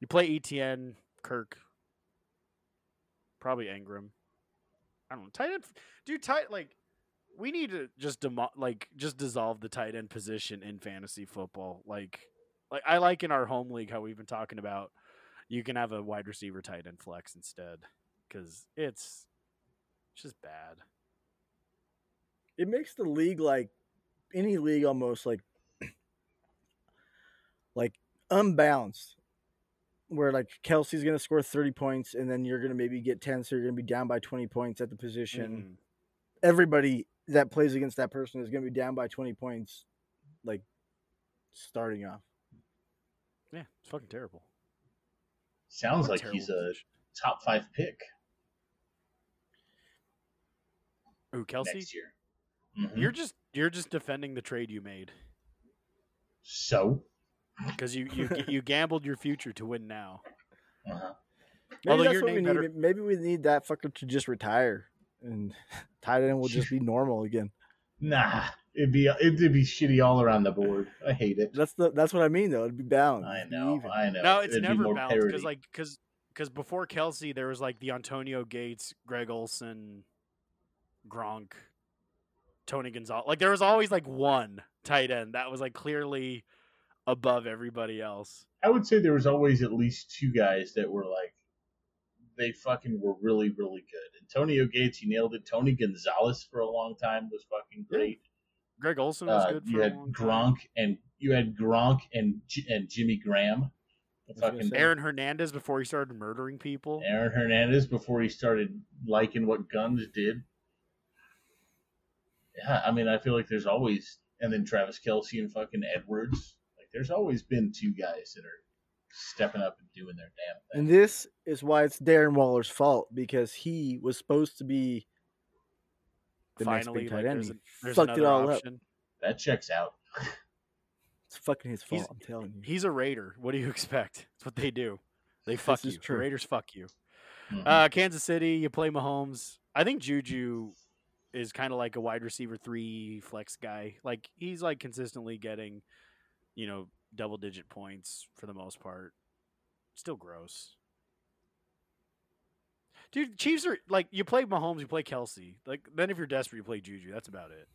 You play ETN, Kirk, probably Ingram. I don't know. Tight end, dude. Tight like we need to just demo- like just dissolve the tight end position in fantasy football. Like, like I like in our home league how we've been talking about. You can have a wide receiver tight end flex instead because it's just bad. it makes the league like any league almost like [clears throat] like unbalanced where like Kelce's gonna score 30 points and then you're gonna maybe get 10 so you're gonna be down by 20 points at the position Mhm. everybody that plays against that person is gonna be down by 20 points like starting off Yeah, it's fucking terrible. Sounds What like he's a top five pick Ooh, Kelce, next year. Mhm. you're just you're just defending the trade you made so. [laughs] because you you [laughs] you gambled your future to win now. Uh-huh. maybe Although that's your what we name need maybe we need that fucker to just retire and [laughs] tight end will just be normal again Nah, it'd be it'd be shitty all around the board. I hate it. that's the that's what i mean though it'd be balanced I know, even. I know. No, it's It'd never more balanced because like because because before Kelce there was like the Antonio Gates, Greg Olsen, Gronk, Tony Gonzalez. Like there was always like one tight end that was like clearly above everybody else. I would say there was always at least two guys that were like they fucking were really really good. Antonio Gates, he nailed it. Tony Gonzalez for a long time was fucking great. Greg Olsen was Uh, good for you a had long time. Gronk and you had Gronk and and Jimmy Graham. The was gonna fucking. Aaron Hernandez before he started murdering people. Aaron Hernandez before he started liking what guns did. Yeah, I mean, I feel like there's always, and then Travis Kelce and fucking Edwards. Like, there's always been two guys that are stepping up and doing their damn thing. And this is why it's Darren Waller's fault because he was supposed to be the next Finally, big like, tight end. there's, He a, there's fucked it another all up. That checks out. [laughs] It's fucking his fault. He's- I'm telling you. He's a Raider. What do you [laughs] expect? That's what they do. They fuck is you. The true. Raiders fuck you. Mhm. Uh, Kansas City, you play Mahomes. I think Juju is kind of like a wide receiver three flex guy. Like he's like consistently getting, you know, double digit points for the most part. Still gross. Dude, Chiefs are like you play Mahomes, you play Kelce. Like then if you're desperate, you play Juju. That's about it.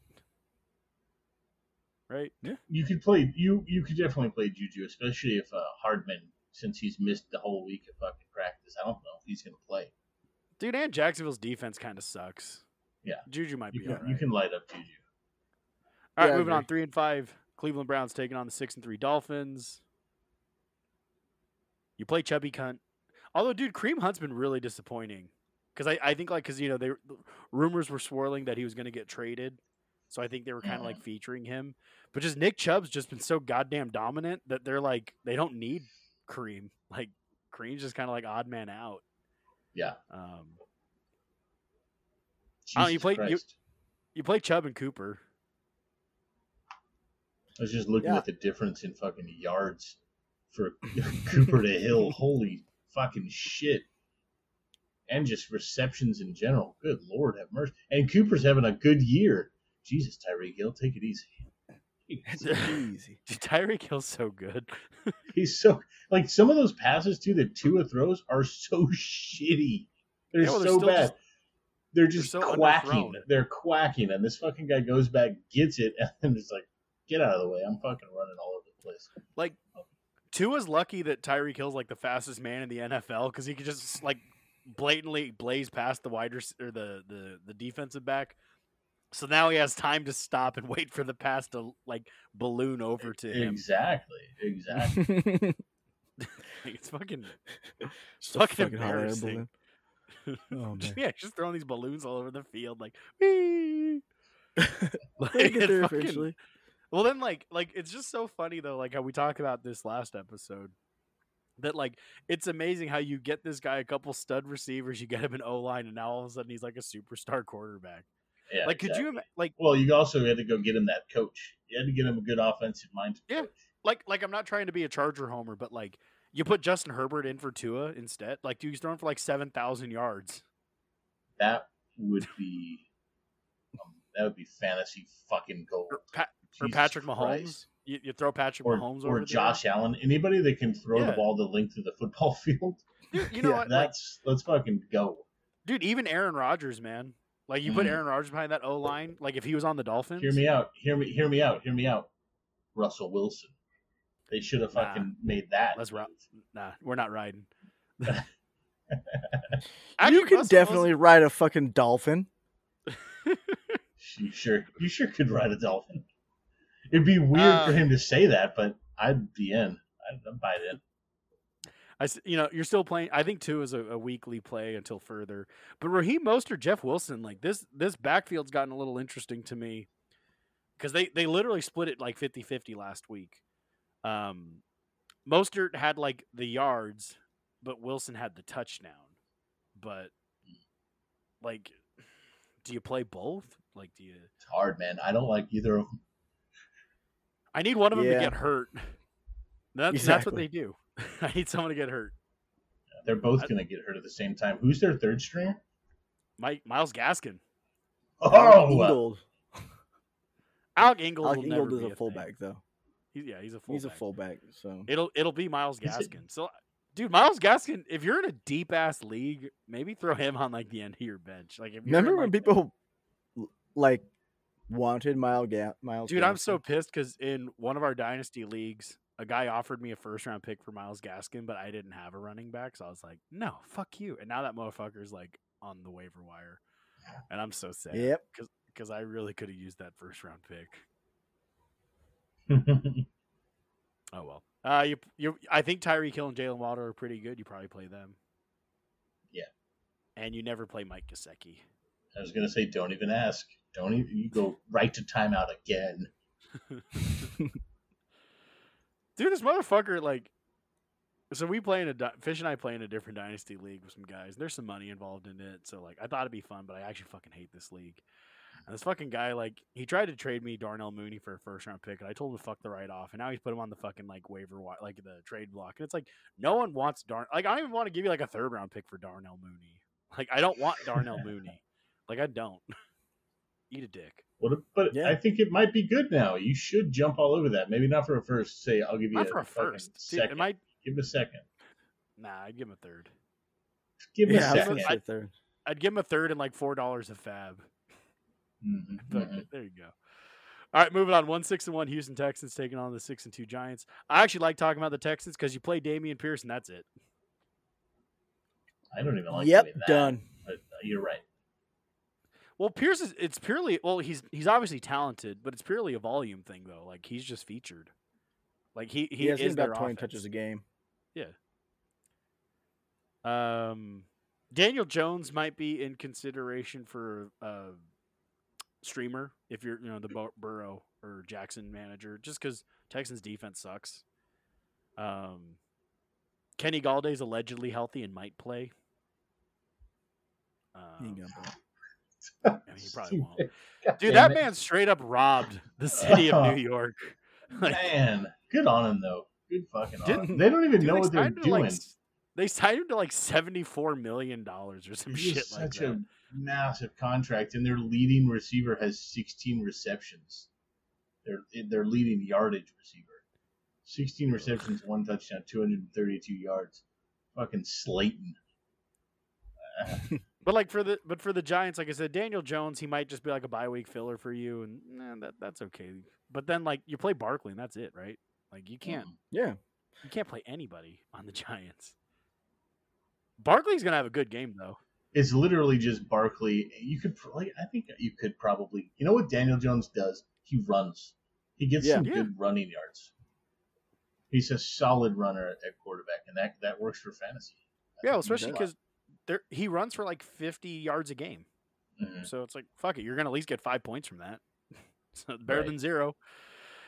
Right? Yeah. you could play you you could definitely play Juju, especially if uh, Hardman, since he's missed the whole week of fucking practice. I don't know if he's gonna play. Dude, and Jacksonville's defense kind of sucks. Yeah. Juju might You be can all right. you can light up Juju. All right, Yeah, moving on. Three and five. Cleveland Browns taking on the six and three Dolphins. You play Chubby Cunt. Although, dude, Kareem Hunt's been really disappointing. Because I, I think like because you know they rumors were swirling that he was going to get traded, so I think they were kind of like featuring him. But just Nick Chubb's just been so goddamn dominant that they're like they don't need Cream. [laughs] Like Kareem's just kind of like odd man out. Yeah. Um, Oh, you Jesus played- you- Christ. you play Chubb and Cooper. I was just looking Yeah. at the difference in fucking yards for [laughs] Cooper to Hill. Holy fucking shit. And just receptions in general. Good Lord have mercy. And Cooper's having a good year. Jesus, Tyreek Hill, take it easy. It's easy. [laughs] Dude, Tyreek Hill's so good. [laughs] He's so like some of those passes too that Tua throws are so shitty. They're Yeah, well, they're so bad. just- they're just so quacking. They're quacking, and this fucking guy goes back, gets it, and it's like, get out of the way. I'm fucking running all over the place. Like Tua's lucky that Tyreek Hill's like the fastest man in the NFL because he could just like blatantly blaze past the wide rec- or the, the the defensive back. So now he has time to stop and [laughs] wait for the pass to like balloon over to him. Exactly. Exactly. [laughs] [laughs] It's fucking Just a fucking embarrassing. Oh man. yeah, just throwing these balloons all over the field like. "Whee!" Like, We'll get it's there fucking- eventually. Well, then, like, like it's just so funny though, like how we talked about this last episode. That like it's amazing how you get this guy a couple stud receivers, you get him an O line, and now all of a sudden he's like a superstar quarterback. Yeah. like, could you exactly. like Well, you also had to go get him that coach. You had to get him a good offensive minded Yeah. coach. like like I'm not trying to be a Charger homer, but like you put Justin Herbert in for Tua instead. Like, dude, he's throwing for like seven thousand yards. That would be um, that would be fantasy fucking gold. Pa- or Patrick Christ. Mahomes. You, you throw Patrick Or, Mahomes or over Josh Allen. Anybody that can throw Yeah. the ball the length of the football [laughs] field. There. Dude, you [laughs] know Yeah, what? Like, That's let's fucking go. dude, even Aaron Rodgers, man. Like you put Mhm. Aaron Rodgers behind that O line. Like if he was on the Dolphins, Hear me out. Hear me. Hear me out. Hear me out. Russell Wilson. They should have Nah. fucking made that. Let's move. rock. Nah, we're not riding. [laughs] Actually, you could Russell definitely ride a fucking dolphin. You sure? You sure could ride a dolphin. It'd be weird Uh, for him to say that, but I'd be in. I'd, I'd buy it in. I, s- you know, you're still playing. I think two is a, a weekly play until further. But Raheem Mostert, Jeff Wilson, like this, this backfield's gotten a little interesting to me because they they literally split it like 50-50 last week. Um, Mostert had like the yards, but Wilson had the touchdown. But like, do you play both? Like, do you? It's hard, man. I don't like either of them. I need one of them to get hurt. That's that's what they do. [laughs] I need someone to get hurt. They're both I- going to get hurt at the same time. Who's their third stringer? Mike Myles Gaskin. Oh, Ingold. Alec Ingold Alec will never Ingold is be a thing. fullback though. He's, yeah, he's a fullback. He's a fullback, so It'll it'll be Myles Gaskin. So, dude, Myles Gaskin, if you're in a deep ass league, maybe throw him on like the end of your bench. Like, if you're remember in, when people like wanted Myles Ga- Myles. Dude, I'm so pissed because in one of our dynasty leagues, a guy offered me a first round pick for Myles Gaskin, but I didn't have a running back, so I was like, no, fuck you. And now that motherfucker's like on the waiver wire, and I'm so sad. Yep. because I really could have used that first round pick. [laughs] Oh well. Uh, you you. I think Tyreek Hill and Jaylen Waddle are pretty good. You probably play them. Yeah. And you never play Mike Gesicki. I was going to say, don't even ask. Don't even. You go right to timeout again. [laughs] Dude, this motherfucker like. So we play in a di- Fish and I play in a different dynasty league with some guys. There's some money involved in it, so like I thought it'd be fun, but I actually fucking hate this league. And this fucking guy, like, he tried to trade me Darnell Mooney for a first round pick, and I told him to fuck the right off. And now he's put him on the fucking like waiver, like the trade block. And it's like no one wants Darn. Like I don't even want to give you like a third round pick for Darnell Mooney. Like I don't want Darnell [laughs] Mooney. Like I don't. [laughs] Eat a dick. What? if- But Yeah. I think it might be good now. You should jump all over that. Maybe not for a first. Say, I'll give you Not a, for a first. Dude, second. it might. Give him a second. Nah, I'd give him a third. Give him yeah, I a was second. gonna say third. I'd give him a third and like four dollars a fab. Mhm, But mhm. there you go. All right, moving on. One six and one Houston Texans taking on the six and two Giants. I actually like talking about the Texans because you play Dameon Pierce and that's it. I don't even like yep, that, done. But uh, you're right. Well, Pierce is it's purely well he's he's obviously talented, but it's purely a volume thing though. Like he's just featured. Like he he, He has is about twenty offense. touches a game. Yeah. Um, Daniel Jones might be in consideration for uh, streamer if you're you know the Bur- Burrow or Jackson manager, just because Texans defense sucks. Um, Kenny Golladay's allegedly healthy and might play. He ain't Um. I mean, he probably [laughs] won't. God Dude, damn that it. man straight up robbed the city of New [laughs] York. [laughs] Like, Man, good on him though. Good fucking on Didn't- him. They don't even dude, know what they're signed him to, like, doing. they signed him to like seventy-four million dollars or some shit like such that. a massive contract, and their leading receiver has 16 receptions. Their eh, their leading yardage receiver, 16 receptions, one touchdown, 232 yards. Fucking Slayton. Uh, But like for the but for the Giants, like I said, Daniel Jones, he might just be like a bye week filler for you, and eh, that that's okay. But then like you play Barkley, and that's it, right? Like you can't Yeah, you can't play anybody on the Giants. Barkley's gonna have a good game though. It's literally just Barkley. You could like I think you could probably you know what Daniel Jones does? He runs. He gets Yeah. some Yeah. good running yards. He's a solid runner at, at quarterback, and that that works for fantasy. I Yeah, well, especially because there he runs for like fifty yards a game. Mhm. So it's like fuck it, you're gonna at least get five points from that. [laughs] so better Right. than zero.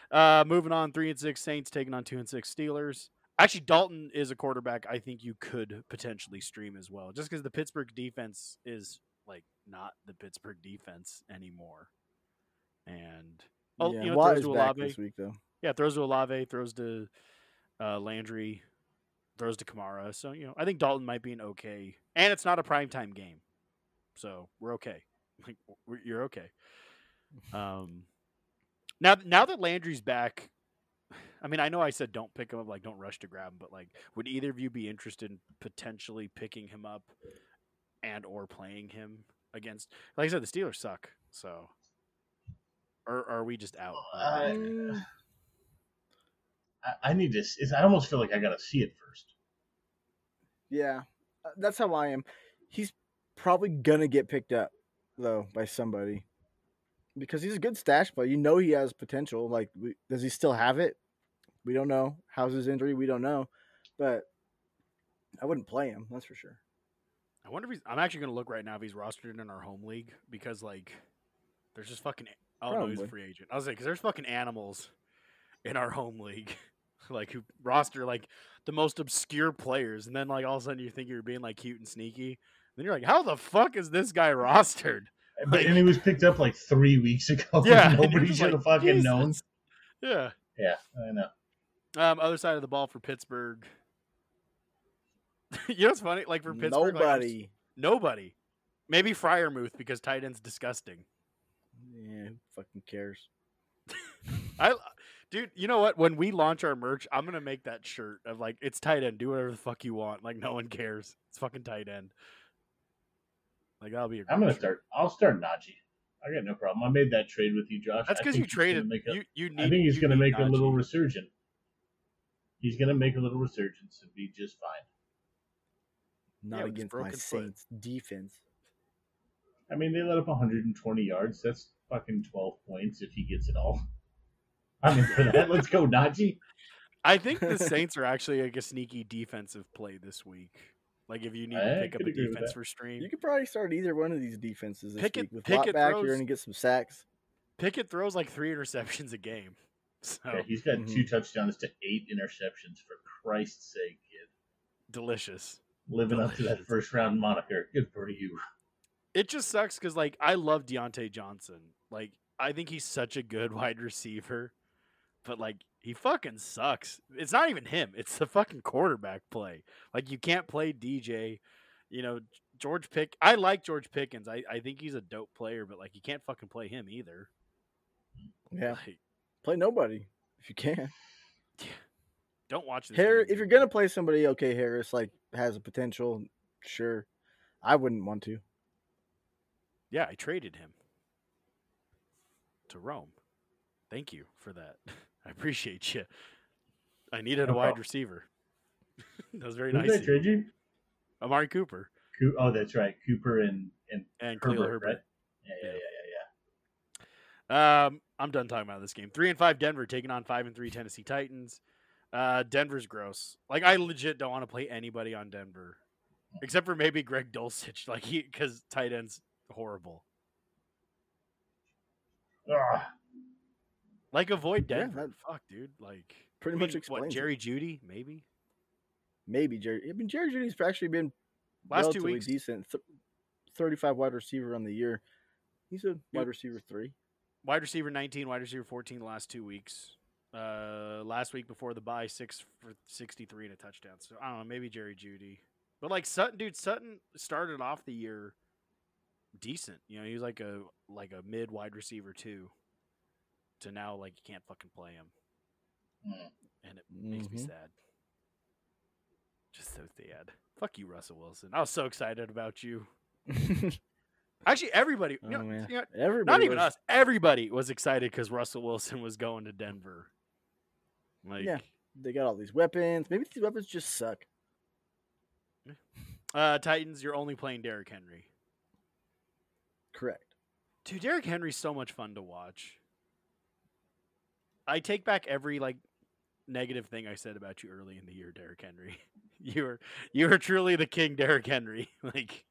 Uh, moving on, three and six Saints taking on two and six Steelers. Actually, Dalton is a quarterback I think you could potentially stream as well, just because the Pittsburgh defense is like not the Pittsburgh defense anymore. And oh, yeah. you know, throws to back Olave. this week though. Yeah, throws to Olave, throws to uh, Landry, throws to Kamara. So you know, I think Dalton might be an okay, and it's not a primetime game, so we're okay. [laughs] Like we're, you're okay. [laughs] Um, now now that Landry's back, [sighs] I mean, I know I said don't pick him up, like don't rush to grab him, but like, would either of you be interested in potentially picking him up and or playing him against? Like I said, the Steelers suck, so. Or, or are we just out? I- Mm, I, I need to. I almost feel like I got to see it first. Yeah, Uh, That's how I am. He's probably gonna get picked up though by somebody because he's a good stash player. You know he has potential. Like, we, does he still have it? We don't know. How's his injury? We don't know. But I wouldn't play him. That's for sure. I wonder if he's. I'm actually gonna look right now if he's rostered in our home league because like, there's just fucking. Oh no, he's a free agent. I was like, because there's fucking animals in our home league, [laughs] like who roster like the most obscure players, and then like all of a sudden you think you're being like cute and sneaky, then you're like, how the fuck is this guy rostered? But and he was picked up like three weeks ago. [laughs] Yeah, nobody just should have like, fucking known. Yeah. Yeah, I know. Um, other side of the ball for Pittsburgh. [laughs] you know what's funny? Like for Pittsburgh, like, I'm Nobody. nobody. Maybe Freiermuth because tight end's disgusting. yeah, who fucking cares? [laughs] I, dude, you know what? When we launch our merch, I'm gonna make that shirt of like it's tight end. Do whatever the fuck you want. Like no one cares. It's fucking tight end. Like that'll be. A I'm great gonna shirt. start. I'll start Najee. I got no problem. I made that trade with you, Josh. That's because you think he's gonna traded. Make a, you you need. I think he's going to need make a little resurgence. He's going to make a little resurgence and be just fine. Not Yeah, against my broken foot. Saints defense. I mean, they let up 120 yards. That's fucking 12 points if he gets it all. I'm in for that. Let's go, Najee. I think the Saints are actually like a sneaky defensive play this week. Like if you need to I pick up a defense for stream, You could probably start either one of these defenses this Pickett- week. With Pickett Pickett back, throws- you're going to get some sacks. Pickett throws like three interceptions a game. [laughs] So Yeah, he's got Mhm. two touchdowns to eight interceptions. For Christ's sake, kid, delicious. living up to that first round moniker. Good for you. It just sucks because like I love Diontae Johnson. Like I think he's such a good [laughs] wide receiver, but like he fucking sucks. It's not even him. It's the fucking quarterback play. Like you can't play DJ. You know George Pick. I like George Pickens. I I think he's a dope player, but like you can't fucking play him either. Yeah, Like, play nobody if you can. [laughs] don't watch this. Harris, if you're gonna play somebody, okay, Harris like has a potential. Sure, I wouldn't want to. Yeah, I traded him to Rome. Thank you for that. [laughs] I appreciate you. I needed No a wide receiver. [laughs] that was very Who nice. did I of you. trade you? Amari Cooper Coo- Oh, that's right. Cooper and and and Herbert, Herbert. right? Yeah, yeah, Yeah. yeah, yeah, Um, I'm done talking about this game. Three and five Denver taking on five and three Tennessee Titans. Uh, Denver's gross. Like I legit don't want to play anybody on Denver, except for maybe Greg Dulcich. [laughs] Like he because tight ends horrible. Ugh. Like avoid Yeah, Denver. that Fuck, dude. Like Pretty much explains what it. Jerry Jeudy maybe. Maybe Jerry. I mean, Jerry Jeudy's actually been Last two weeks. decent. Th- Thirty-five wide receiver on the year. He's a wide receiver three. Wide receiver 19, wide receiver 14 the last two weeks. Uh, last week before the bye, six for 63 and a touchdown. So I don't know, maybe Jerry Judy. But like Sutton, dude, Sutton started off the year decent. You know, he was like a like a mid wide receiver too. To now, like you can't fucking play him, Mm. and it makes me Mhm. sad. Just so sad. Fuck you, Russell Wilson. I was so excited about you. [laughs] Actually, everybody. oh you know, man, you know, everybody. not even was- us. Everybody was excited because Russell Wilson was going to Denver. Like, Yeah. They got all these weapons. Maybe these weapons just suck. uh, Titans, you're only playing Derrick Henry. Correct. Dude, Derrick Henry's so much fun to watch. I take back every like negative thing I said about you early in the year, Derrick Henry. [laughs] you were you were truly the king, Derrick Henry. [laughs] like,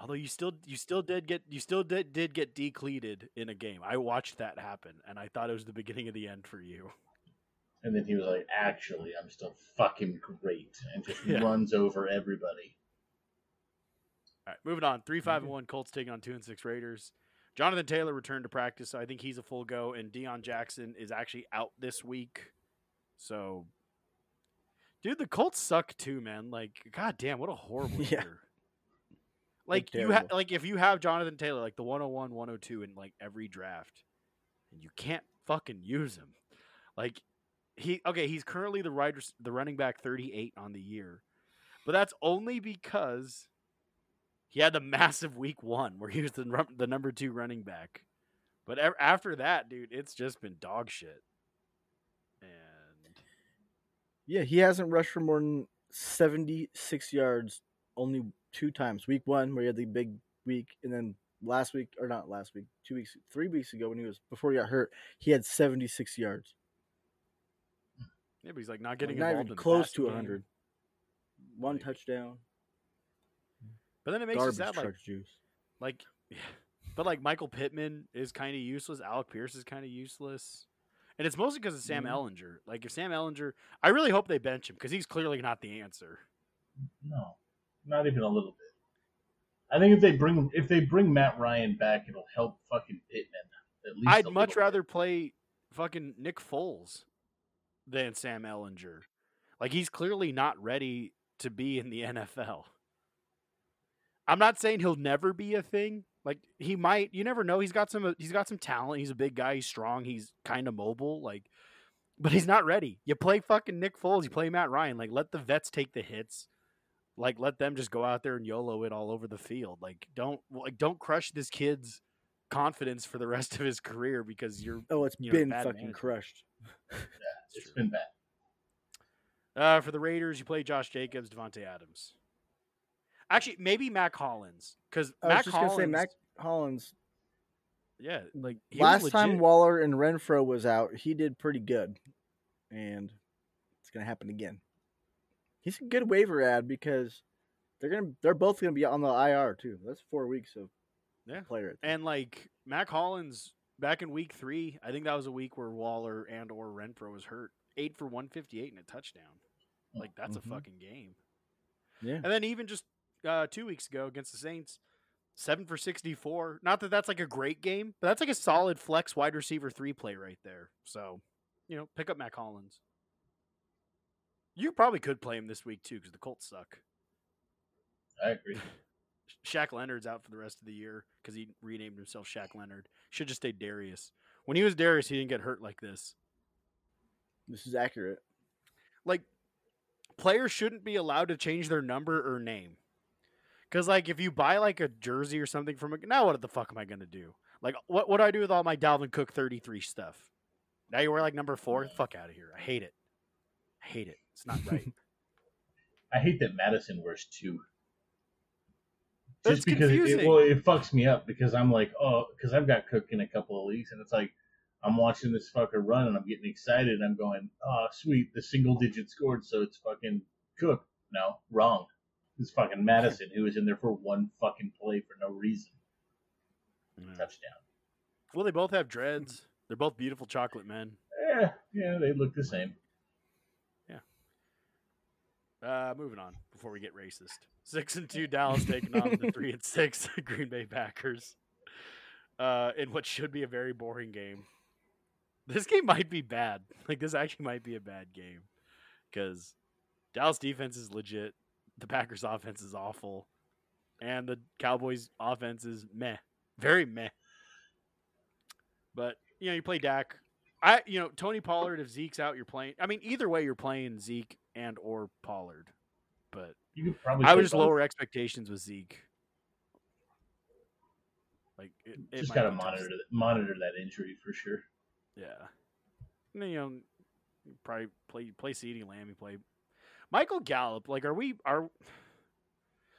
although you still you still did get you still did did get decleated in a game. I watched that happen, and I thought it was the beginning of the end for you. And then he was like, "Actually, I'm still fucking great," and just [laughs] Yeah. runs over everybody. All right, moving on. Three, five, mm-hmm. and one. Colts taking on two and six Raiders. Jonathan Taylor returned to practice, so I think he's a full go. And Deon Jackson is actually out this week. So, dude, the Colts suck too, man. Like, god damn, what a horrible [laughs] Yeah. year. Like you have, like if you have Jonathan Taylor, like the 101, 102 in like every draft, and you can't fucking use him. Like he, okay, he's currently the right, the running back 38 on the year, but that's only because he had the [laughs] massive week one where he was the the number two running back. But after that, dude, it's just been dog shit. And Yeah, he hasn't rushed for more than 76 yards only two times. Week one, where he had the big week, and then last week, or not last week, two weeks, three weeks ago, when he was before he got hurt, he had 76 yards. Yeah, but he's like not Like, getting not involved even close to game. 100. One Like, touchdown. But then it makes Garbage you sad, like juice. like, yeah. but like Michael Pittman is kind of useless. Alec Pierce is kind of useless, and it's mostly because of Sam Mhm. Ehlinger. Like if Sam Ehlinger, I really hope they bench him because he's clearly not the answer. No, not even a little bit. I think if they bring if they bring Matt Ryan back, it'll help fucking Pittman at least. I'd much little rather bit. play fucking Nick Foles than Sam Ehlinger. Like he's clearly not ready to be in the NFL. I'm not saying he'll never be a thing. Like he might, you never know. He's got some he's got some talent. He's a big guy, he's strong, he's kind of mobile like but he's not ready. You play fucking Nick Foles, you play Matt Ryan, like let the vets take the hits. Like let them just go out there and YOLO it all over the field. Like don't like don't crush this kid's confidence for the rest of his career because you're Oh, it's you know, been bad fucking management. crushed. [laughs] It's been bad. Uh, for the Raiders, you play Josh Jacobs, Davante Adams. Actually, maybe Mack Hollins because I was Mack Hollins. say Mack Hollins. yeah, like Last time. Waller and Renfrow was out, he did pretty good, and it's gonna happen again. He's a good waiver ad because they're gonna they're both gonna be on the IR too. That's four weeks of Yeah. player. and like Mack Hollins back in week three, I think that was a week where Waller and or Renfrow was hurt. Eight for one fifty eight and a touchdown. Like that's Mhm. a fucking game. yeah, And then even just uh, two weeks ago against the Saints, seven for sixty four. Not that that's like a great game, but that's like a solid flex wide receiver three play right there. So, you know, pick up Mack Hollins. You probably could play him this week too because the Colts suck. I agree. [laughs] Shaq Leonard's out for the rest of the year because he renamed himself Shaq Leonard. Should just stay Darius. When he was Darius, he didn't get hurt like this. this is accurate. Like, players shouldn't be allowed to change their number or name. Because, like, if you buy like a jersey or something from a now, what the fuck am I gonna do? Like, what what do I do with all my Dalvin Cook thirty three stuff? Now you wear like number four. Fuck out of here. I hate it. I hate it. It's not right. [laughs] I hate that Mattison wears two. That's Just because it, confusing. well, it fucks me up because I'm like, oh, because I've got Cook in a couple of leagues, and it's like I'm watching this fucker run, and I'm getting excited. I'm going, oh, sweet, the single digit scored, so it's fucking Cook. No, wrong. It's fucking Mattison who was in there for one fucking play for no reason. Yeah. Touchdown. Well, they both have dreads. They're both beautiful chocolate men. Yeah, yeah, they look the same. Yeah. Uh, moving on before we get racist. Six and two Dallas taking on the three and six [laughs] Green Bay Packers. Uh, in what should be a very boring game. This game might be bad. Like this actually might be a bad game because Dallas defense is legit. The Packers offense is awful, and the Cowboys offense is meh, very meh. But you know, you play Dak. I you know Tony Pollard. If Zeke's out, you're playing. I mean, either way, you're playing Zeke and or Pollard. But You could probably. I would just lower expectations with Zeke. Like it, it Just gotta tough. monitor that, monitor that injury for sure. Yeah. And then, you know, probably play play CeeDee Lamb. You play Michael Gallup. Like, are we are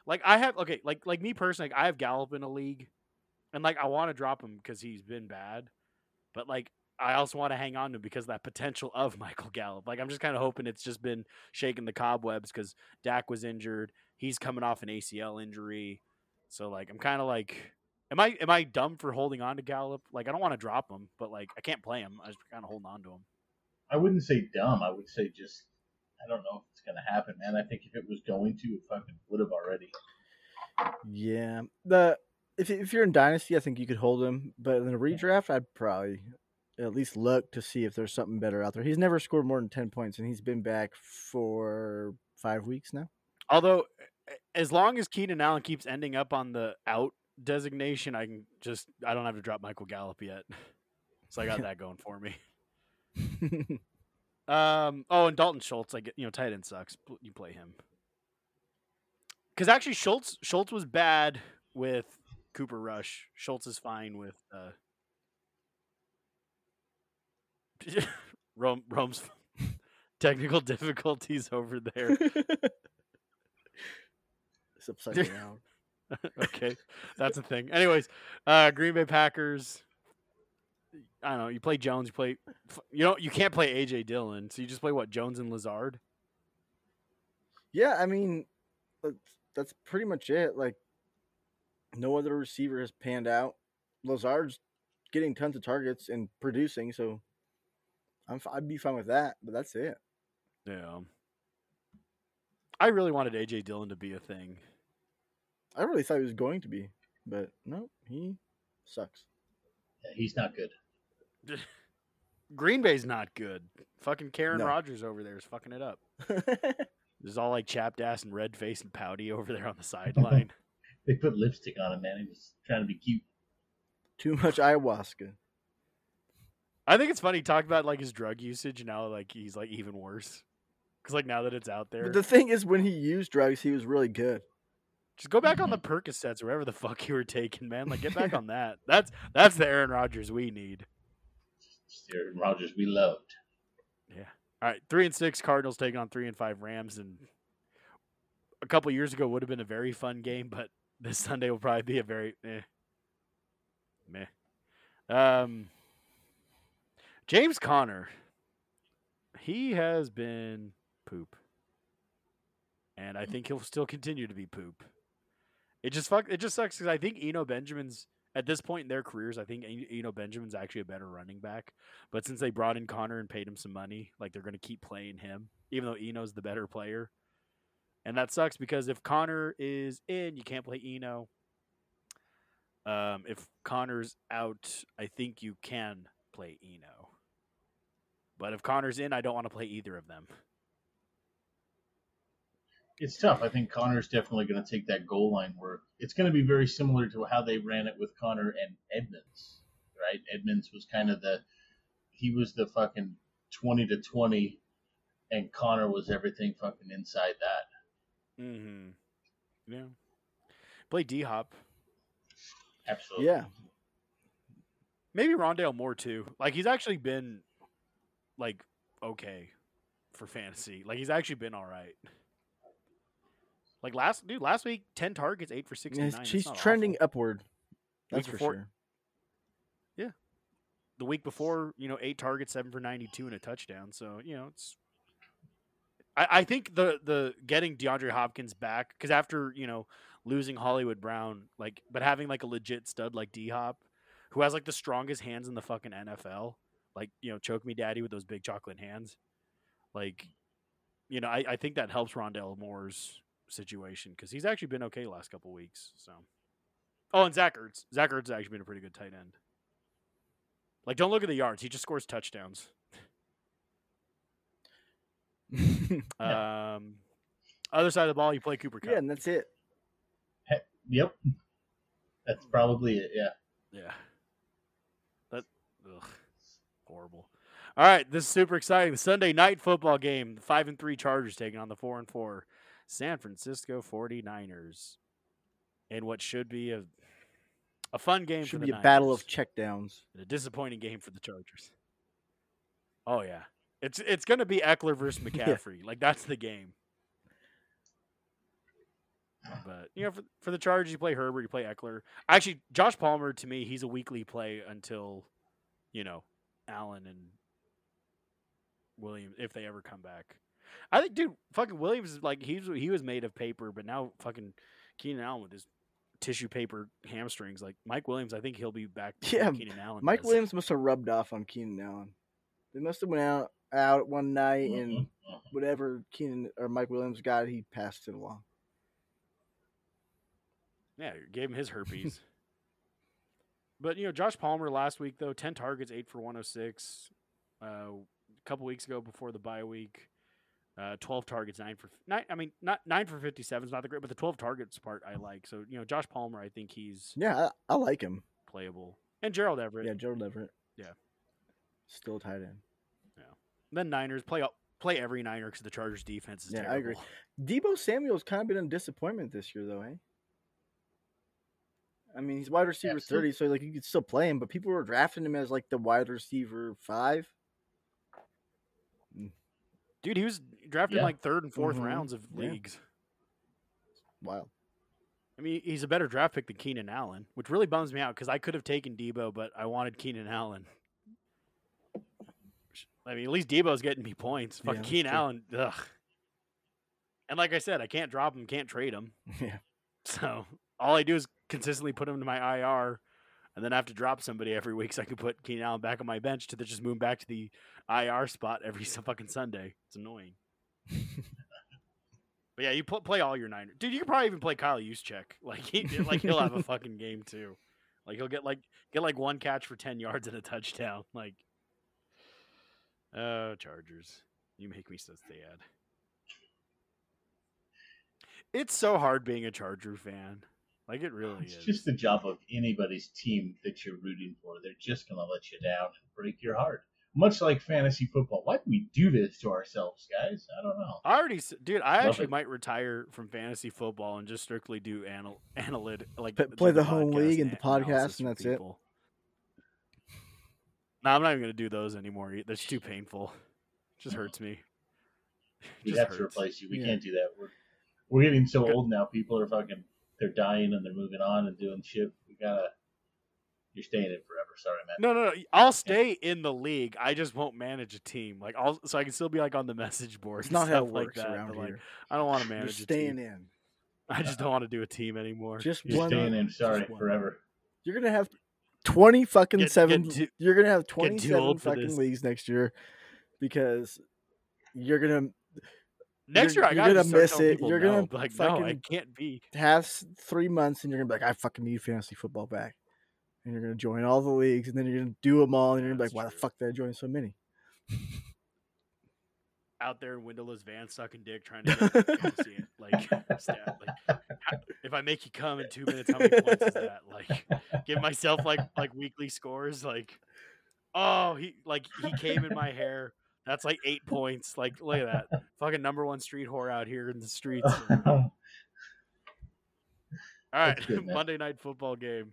like I have okay, like like me personally, like, I have Gallup in a league, and like I want to drop him because he's been bad, but like I also want to hang on to him because that potential of [laughs] Michael Gallup. Like I'm just kind of hoping it's just been shaking the cobwebs because Dak was injured. He's coming off an ACL injury, so like I'm kind of like Am I am I dumb for holding on to Gallup? Like I don't want to drop him, but like I can't play him. I just kind of holding on to him. I wouldn't say dumb. I would say just I don't know if it's gonna happen, man. I think if it was going to, it fucking would have already. Yeah, the if if you're in dynasty, I think you could hold him, but in a redraft, I'd probably at least look to see if there's something better out there. He's never scored more than ten points, and he's been back for five weeks now. Although, as long as Keenan Allen keeps ending up on the out designation, I can just I don't have to drop Michael Gallup yet. [laughs] So I got [laughs] that going for me. [laughs] Um. Oh, and Dalton Schultz. I get you know tight end sucks. You play him because actually Schultz Schultz was bad with Cooper Rush. Schultz is fine with uh. [laughs] Rome Rome's [laughs] technical difficulties over there. It's upside down. [laughs] okay, that's a thing. Anyways, uh, Green Bay Packers. I don't know. You play Jones. You play. f- You know you can't play AJ Dillon, so you just play what Jones and Lazard. Yeah, I mean, that's, that's pretty much it. Like, no other receiver has panned out. Lazard's getting tons of targets and producing, so I'm fi- I'd be fine with that. But that's it. Yeah. I really wanted AJ Dillon to be a thing. I really thought he was going to be, but no, he sucks. Yeah, he's not good. [laughs] Green Bay's not good. Fucking Karen No. Rodgers over there is fucking it up. [laughs] There's all like chapped ass and red face and pouty over there on the sideline. [laughs] They put lipstick on him, man. He was trying to be cute. Too much ayahuasca. I think it's funny talk about like his drug usage now like he's like even worse. Cause like now that it's out there, But the thing is, when he used drugs, he was really good. just go back on the mm-hmm. Percocets or whatever the fuck you were taking, man. Like get back on that. That's that's the Aaron Rodgers we need. Aaron Rodgers we loved. Yeah. All right, three and six Cardinals taking on three and five Rams, and a couple years ago would have been a very fun game, but this Sunday will probably be a very eh, meh. Um, James Conner, he has been poop, and I think he'll still continue to be poop. It just fuck. It just sucks because I think Eno Benjamin's at this point in their careers. I think En- Eno Benjamin's actually a better running back. But since they brought in Conner and paid him some money, like they're going to keep playing him, even though Eno's the better player. And that sucks because if Conner is in, you can't play Eno. Um, if Conner's out, I think you can play Eno. But if Conner's in, I don't want to play either of them. It's tough. I think Conner's definitely going to take that goal line work. It's going to be very similar to how they ran it with Conner and Edmonds, right? Edmonds was kind of the he was the fucking twenty to twenty, and Conner was everything fucking inside that. Mm-hmm. Yeah. Play D Hop. Absolutely. Yeah, Maybe Rondale Moore too. Like he's actually been like okay for fantasy. Like he's actually been all right. Like last dude, last week ten targets, eight for sixty Yeah, nine. he's, he's trending upward. That's for before- sure. The week before, you know, eight targets, seven for ninety two, and a touchdown. So you know, it's. I, I think the the getting DeAndre Hopkins back because after you know losing Hollywood Brown, like, but having like a legit stud like D Hop, who has like the strongest hands in the fucking NFL, like you know, choke me daddy with those big chocolate hands, like, you know, I, I think that helps Rondale Moore's situation because he's actually been okay the last couple weeks. So, oh, and Zach Ertz, Zach Ertz has actually been a pretty good tight end. Like, don't look at the yards; he just scores touchdowns. [laughs] Um, other side of the ball, you play Cooper Kupp. yeah, and that's it. Yep. That's probably it. Yeah. Yeah. That ugh, horrible. All right, this is super exciting. The Sunday night football game, the 5 and 3 Chargers taking on the 4 and 4 San Francisco 49ers. In what should be a a fun game for Should be a battle of Niners, checkdowns. and a disappointing game for the Chargers. Oh yeah. It's it's going to be Ekeler versus [laughs] McCaffrey. Like that's the game. But you know, for, for the Chargers, you play Herbert, you play Ekeler. Actually, Josh Palmer to me, he's a weekly play until, you know, Allen and Williams if they ever come back. I think, dude, fucking Williams is like he's he was made of paper, but now fucking Keenan Allen with his tissue paper hamstrings. Like Mike Williams, I think he'll be back. before [laughs] Yeah, Keenan Allen. Mike does. Williams must have rubbed off on Keenan Allen. They must have went out out one night and Mhm. whatever Keenan or Mike Williams got, he passed it along. Yeah, gave him his herpes. [laughs] but you know, Josh Palmer last week though, ten targets, eight for one hundred six. Uh, a couple weeks ago before the bye week, uh, twelve targets, nine for nine. I mean, not nine for fifty seven is not the great, but the twelve targets part I like. So you know, Josh Palmer, I think he's Yeah, I, I like him. playable, and Gerald Everett. Yeah, Gerald Everett. Yeah. Still tight end. Yeah. Then Niners play play every Niner because the Chargers defense is Yeah, I agree. Deebo Samuel's kind of been a disappointment this year, though, eh? I mean, he's wide receiver Absolutely. 30, so like you could still play him, but people were drafting him as like the wide receiver five. Dude, he was drafted Yeah. like third and 4th Mhm. rounds of Yeah. leagues. Wow. I mean, he's a better draft pick than Keenan Allen, which really bums me out because I could have taken Deebo, but I wanted Keenan Allen. I mean, at least Deebo's getting me points. Yeah, Keenan. Allen, ugh. And like I said, I can't drop him, can't trade him. [laughs] Yeah. So all I do is consistently put him to my IR, and then I have to drop somebody every week so I can put Keenan Allen back on my bench to just move back to the IR spot every [laughs] fucking Sunday. It's annoying. But yeah, you pl- play all your Niners, dude. You could probably even play Kyle Juszczyk. [laughs] Like he, like he'll have a fucking game too. Like he'll get like get like one catch for ten yards and a touchdown. [laughs] Like, Oh, Chargers, you make me so sad. It's so hard being a Charger fan. Like it really It's is. just the job of anybody's team that you're rooting for. They're just going to let you down and break your heart. Much like fantasy football. Why do we do this to ourselves, guys? I don't know. I already, dude. I Love actually it. might retire from fantasy football and just strictly do anal- analytic, like P- play the home league and the podcast and for that's it. No, I'm not even gonna do those anymore. That's too painful. It Just hurts me. We Just have to replace you. We Yeah. can't do that. We're we're getting so Okay. old now. People are fucking. They're dying and they're moving on and doing shit. We gotta. You're staying in forever. Sorry, man. No, no, no. I'll stay in the league. I just won't manage a team. Like, I'll so I can still be like on the message board. It's not how stuff it like works that, around but, like, here. I don't want to You're manage a staying team. in. [laughs] I just don't want to do a team anymore. Just You're one. staying in. just Sorry, one. forever. You're gonna have twenty fucking Get- get seven. too- you're gonna have too twenty-seven fucking this. leagues next year because you're gonna Next you're- year, I you're gotta gonna miss it. people You're no, gonna like, no, I can't be. have three months and you're gonna be like, I fucking need fantasy football back, and you're gonna join all the leagues and then you're gonna do them all and you're gonna be like, why the fuck did I join so many? out there in windowless van sucking dick trying to get [laughs] fantasy like stat. Like if I make you come in two minutes, how many points is that? Like give myself like like weekly scores. Like oh he like he came in my hair. That's like eight points. Like look at that. [laughs] Fucking number one street whore out here in the streets. [laughs] All right, good. Monday night football game.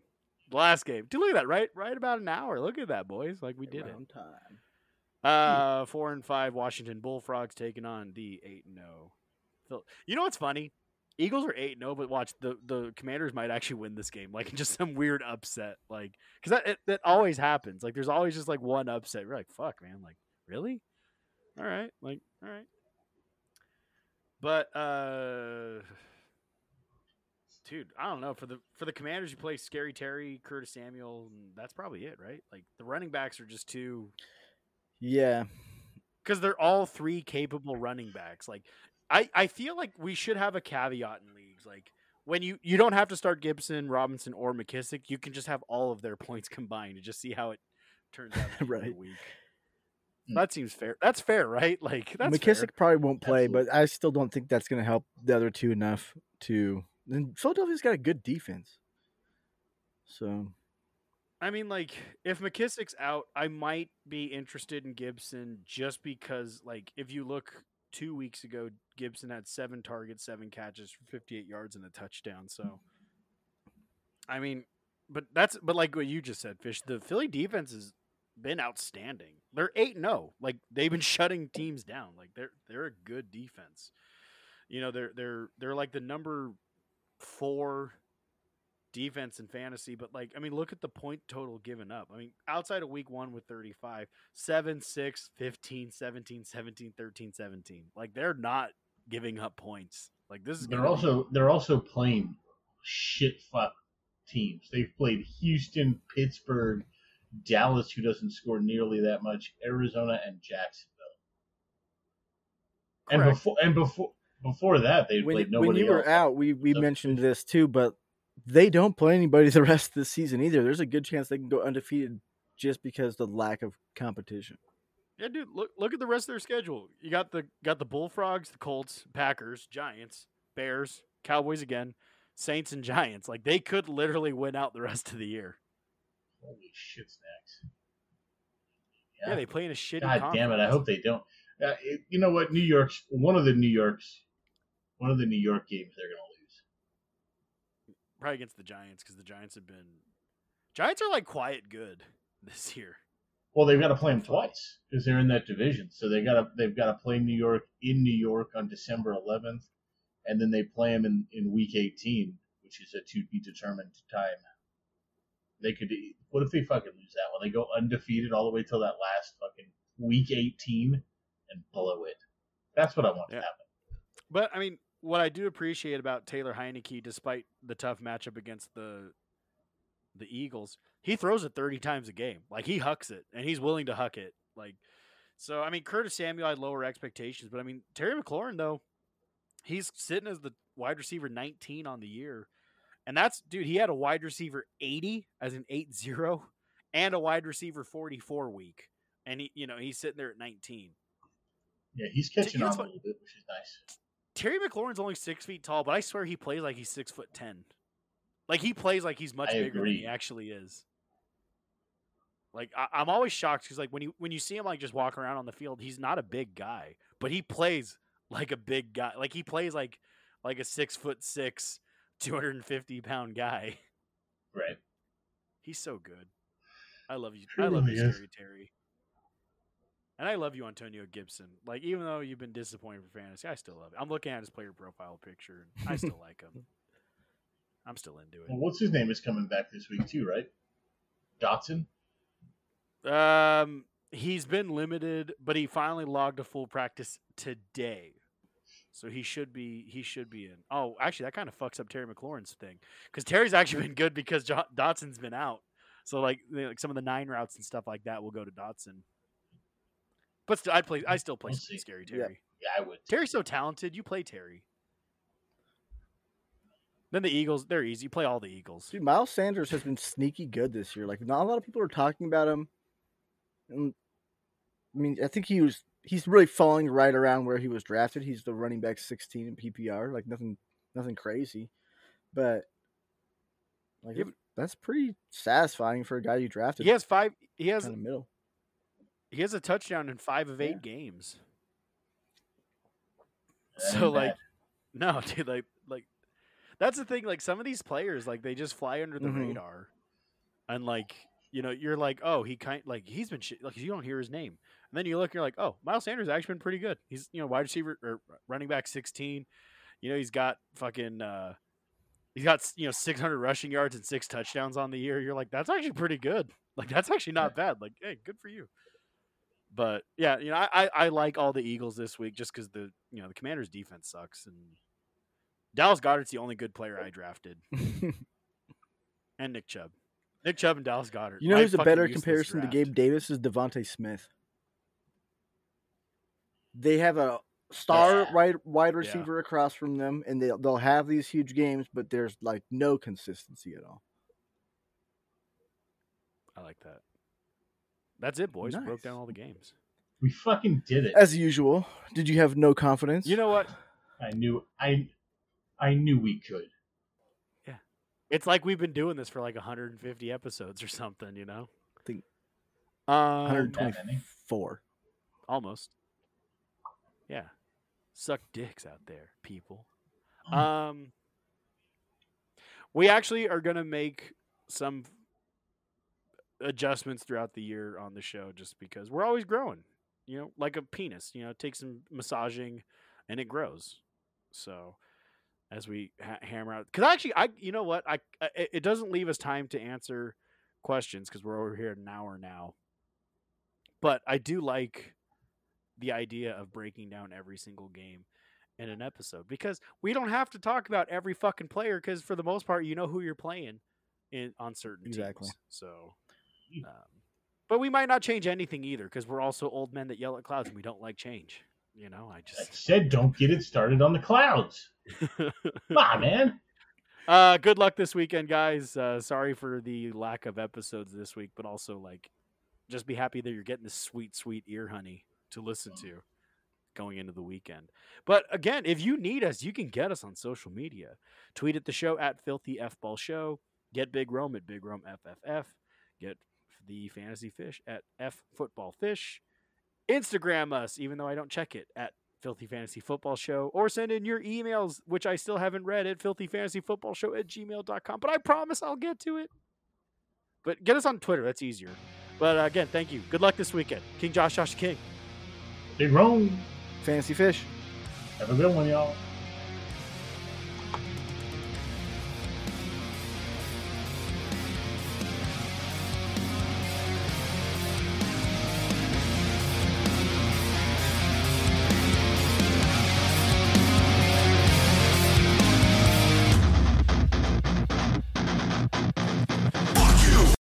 Last game. Dude, look at that. Right, right about an hour. Look at that, boys. Like we did it. Around time. Uh, four and five Washington Bullfrogs taking on the eight and zero. Phil- You know what's funny? Eagles are eight and zero, but watch the the Commanders might actually win this game, like [laughs] just some weird upset, like because that it, that always happens. Like there's always just like one upset. You're like, fuck, man, like really? All right, like all right. But uh, dude, I don't know for the for the Commanders, you play Scary Terry, Curtis Samuel, and that's probably it, right? Like the running backs are just too Yeah, because they're all three capable running backs. Like, I I feel like we should have a caveat in leagues. Like when you you don't have to start Gibson, Robinson, or McKissic. You can just have all of their points [laughs] combined and just see how it turns out the end of the [laughs] Right. week. Mm. That seems fair. That's fair, right? Like that's McKissic fair. probably won't play, Absolutely. but I still don't think that's gonna help the other two enough to. And Philadelphia's got a good defense, so I mean, like if McKissic's out, I might be interested in Gibson just because, like, if you look two weeks ago, Gibson had seven targets, seven catches for 58 yards and a touchdown. So, I mean, but that's but like what you just said, Fish. The Philly defense has been outstanding. They're eight no, oh. like they've been [laughs] shutting teams down. Like they're they're a good defense. You know, they're they're they're like the number four defense in fantasy, but like I mean, look at the point total given up. I mean, outside of week 1 with 35, 7 6 15 17 17 13 17. Like they're not giving up points. Like this is They're gonna be- also they're also playing shit fuck teams. They've played Houston, Pittsburgh, Dallas, who doesn't score nearly that much, Arizona, and Jacksonville. And before and before before that, they when, played when nobody you were out, we we So- mentioned this too, but they don't play anybody the [laughs] rest of the season either. There's a good chance they can go undefeated just because of the lack of competition. Yeah, dude, look look at the rest of their schedule. You got the got the Bullfrogs, the Colts, Packers, Giants, Bears, Cowboys again, Saints and Giants. Like they could literally win out the rest of the year. Holy shit snacks! Yeah, they play in a shitty God damn it! I hope they don't. Uh, it, you know what? New York's one of the New York's one of the New York games they're gonna lose. probably against the Giants because the Giants have been Giants are like quiet good [laughs] this year. Well, they've got to play them twice because they're in that division. So they got to they've got to play New York in New York on December 11th, and then they play them in, in Week 18, which which is a to be determined time. They could. What if they fucking lose that one? They go undefeated all the way till that last fucking week 18 and blow it. That's what I want Yeah. to happen. But I mean, what I do appreciate about Taylor Heinicke, despite the tough matchup against the the Eagles, he throws it thirty times a game. Like he hucks it, and he's willing to huck it. Like so, I mean, Curtis Samuel had lower expectations, but I mean, Terry McLaurin though, he's sitting as the wide receiver nineteen on the year, and that's dude. He had a wide receiver eighty as an eight zero, and a wide receiver forty four week, and he you know he's sitting there at nineteen. Yeah, he's catching you on a little bit, which is nice. Terry McLaurin's only six feet tall, but I swear he plays like he's six foot ten. Like he plays like he's much I bigger than he actually is. Like I, I'm always shocked because like when you when you see him like just walk around on the field, he's not a big guy, but he plays like a big guy. Like he plays like like a six foot six, two hundred and fifty pound guy. Right. He's so good. I love you. He I love you, is. Scary Terry. And I love you, Antonio Gibson. Like, even though you've been disappointed for fantasy, I still love it. I'm looking at his player profile picture, and I still like him. [laughs] I'm still into it. Well, it. what's his name is coming back this week too, right? Dotson. Um, he's been limited, but he finally logged a full practice today, so he should be he should be in. Oh, actually, that kind of fucks up Terry McLaurin's thing because Terry's actually [laughs] been good because jo- Dotson's been out. So like, like some of the nine routes and stuff like that will go to Dotson. But still, I play. I still play We'll. Scary Yeah. Terry. Yeah, I would. Terry's so talented. You play Terry. Then the Eagles, they're easy. You play all the Eagles. Dude, Miles Sanders has been sneaky good this year. Like not a lot of people are talking about him. And, I mean, I think he was he's really falling right around where he was drafted. He's the running back 16 in PPR, like nothing nothing crazy. But like Yeah, that's pretty satisfying for a guy you drafted He has five. He has kind of middle. he has a touchdown in five of eight Yeah. games. So like, no, [laughs] dude, like like that's the thing. Like some of these players, like they just fly under the Mhm. radar, and like you know, you're like, oh, he kind like he's been shit. Like you don't hear his name, and then you look, you're like, oh, Miles Sanders has actually been pretty good. He's you know wide receiver or running back sixteen. You know, he's got fucking. uh He's got you know 600 rushing yards and six touchdowns on the year. You're like, that's actually pretty good. Like that's actually not bad. Like, hey, good for you. But yeah, you know, I, I, I like all the Eagles this week just because the you know the Commanders' defense sucks and Dallas Goedert's the only good player I drafted, [laughs] and Nick Chubb, Nick Chubb and Dallas Goedert. you know My who's a better comparison draft. to Gabe Davis is DeVonta Smith. They have a star Yeah. wide wide receiver across from them, and they'll they'll have these huge games, but there's like no consistency at all. I like that. That's it, boys. We broke down all the games. we fucking did it. As usual, did you have no confidence? You know what? I knew. I. I knew we could. Yeah. It's like we've been doing this for like 150 episodes or something. You know. I think Um, 124. almost. Yeah. Suck dicks out there, people. Oh. Um we actually are going to make some adjustments throughout the year on the show just because we're always growing. You know, like a penis, you know, take some massaging and it grows. So as we ha- hammer out cuz actually I you know what? I, it it doesn't leave us time to answer questions cuz we're over here an hour now. But I do like the idea of breaking down every single game in an episode because we don't have to talk about every fucking player because for the most part you know who you're playing in on certain Exactly. teams. So, um, but we might not change anything either because we're also old men that yell at clouds and we don't like change. You know, I I just said, don't get it started on the clouds. [laughs] Come on, man. uh, good luck this weekend, guys. Uh, sorry for the lack of episodes this week, but also like just be happy that you're getting this sweet, sweet ear honey to listen to going into the weekend. But again, if you need us, you can get us on social media. Tweet at the show at Filthy F Ball Show. Get Big Rome at Big Rome FFF. Get the Fantasy Fish at F Football Fish. Instagram us, even though I don't check it, at Filthy Fantasy Football Show. Or send in your emails, which I still haven't read, at Filthy Fantasy Football Show at gmail.com. But I promise I'll get to it. But get us on Twitter. That's easier. But uh, again, thank you. Good luck this weekend. King Josh, Josh King. Big Rome. Fantasy fish. Have a good one, y'all.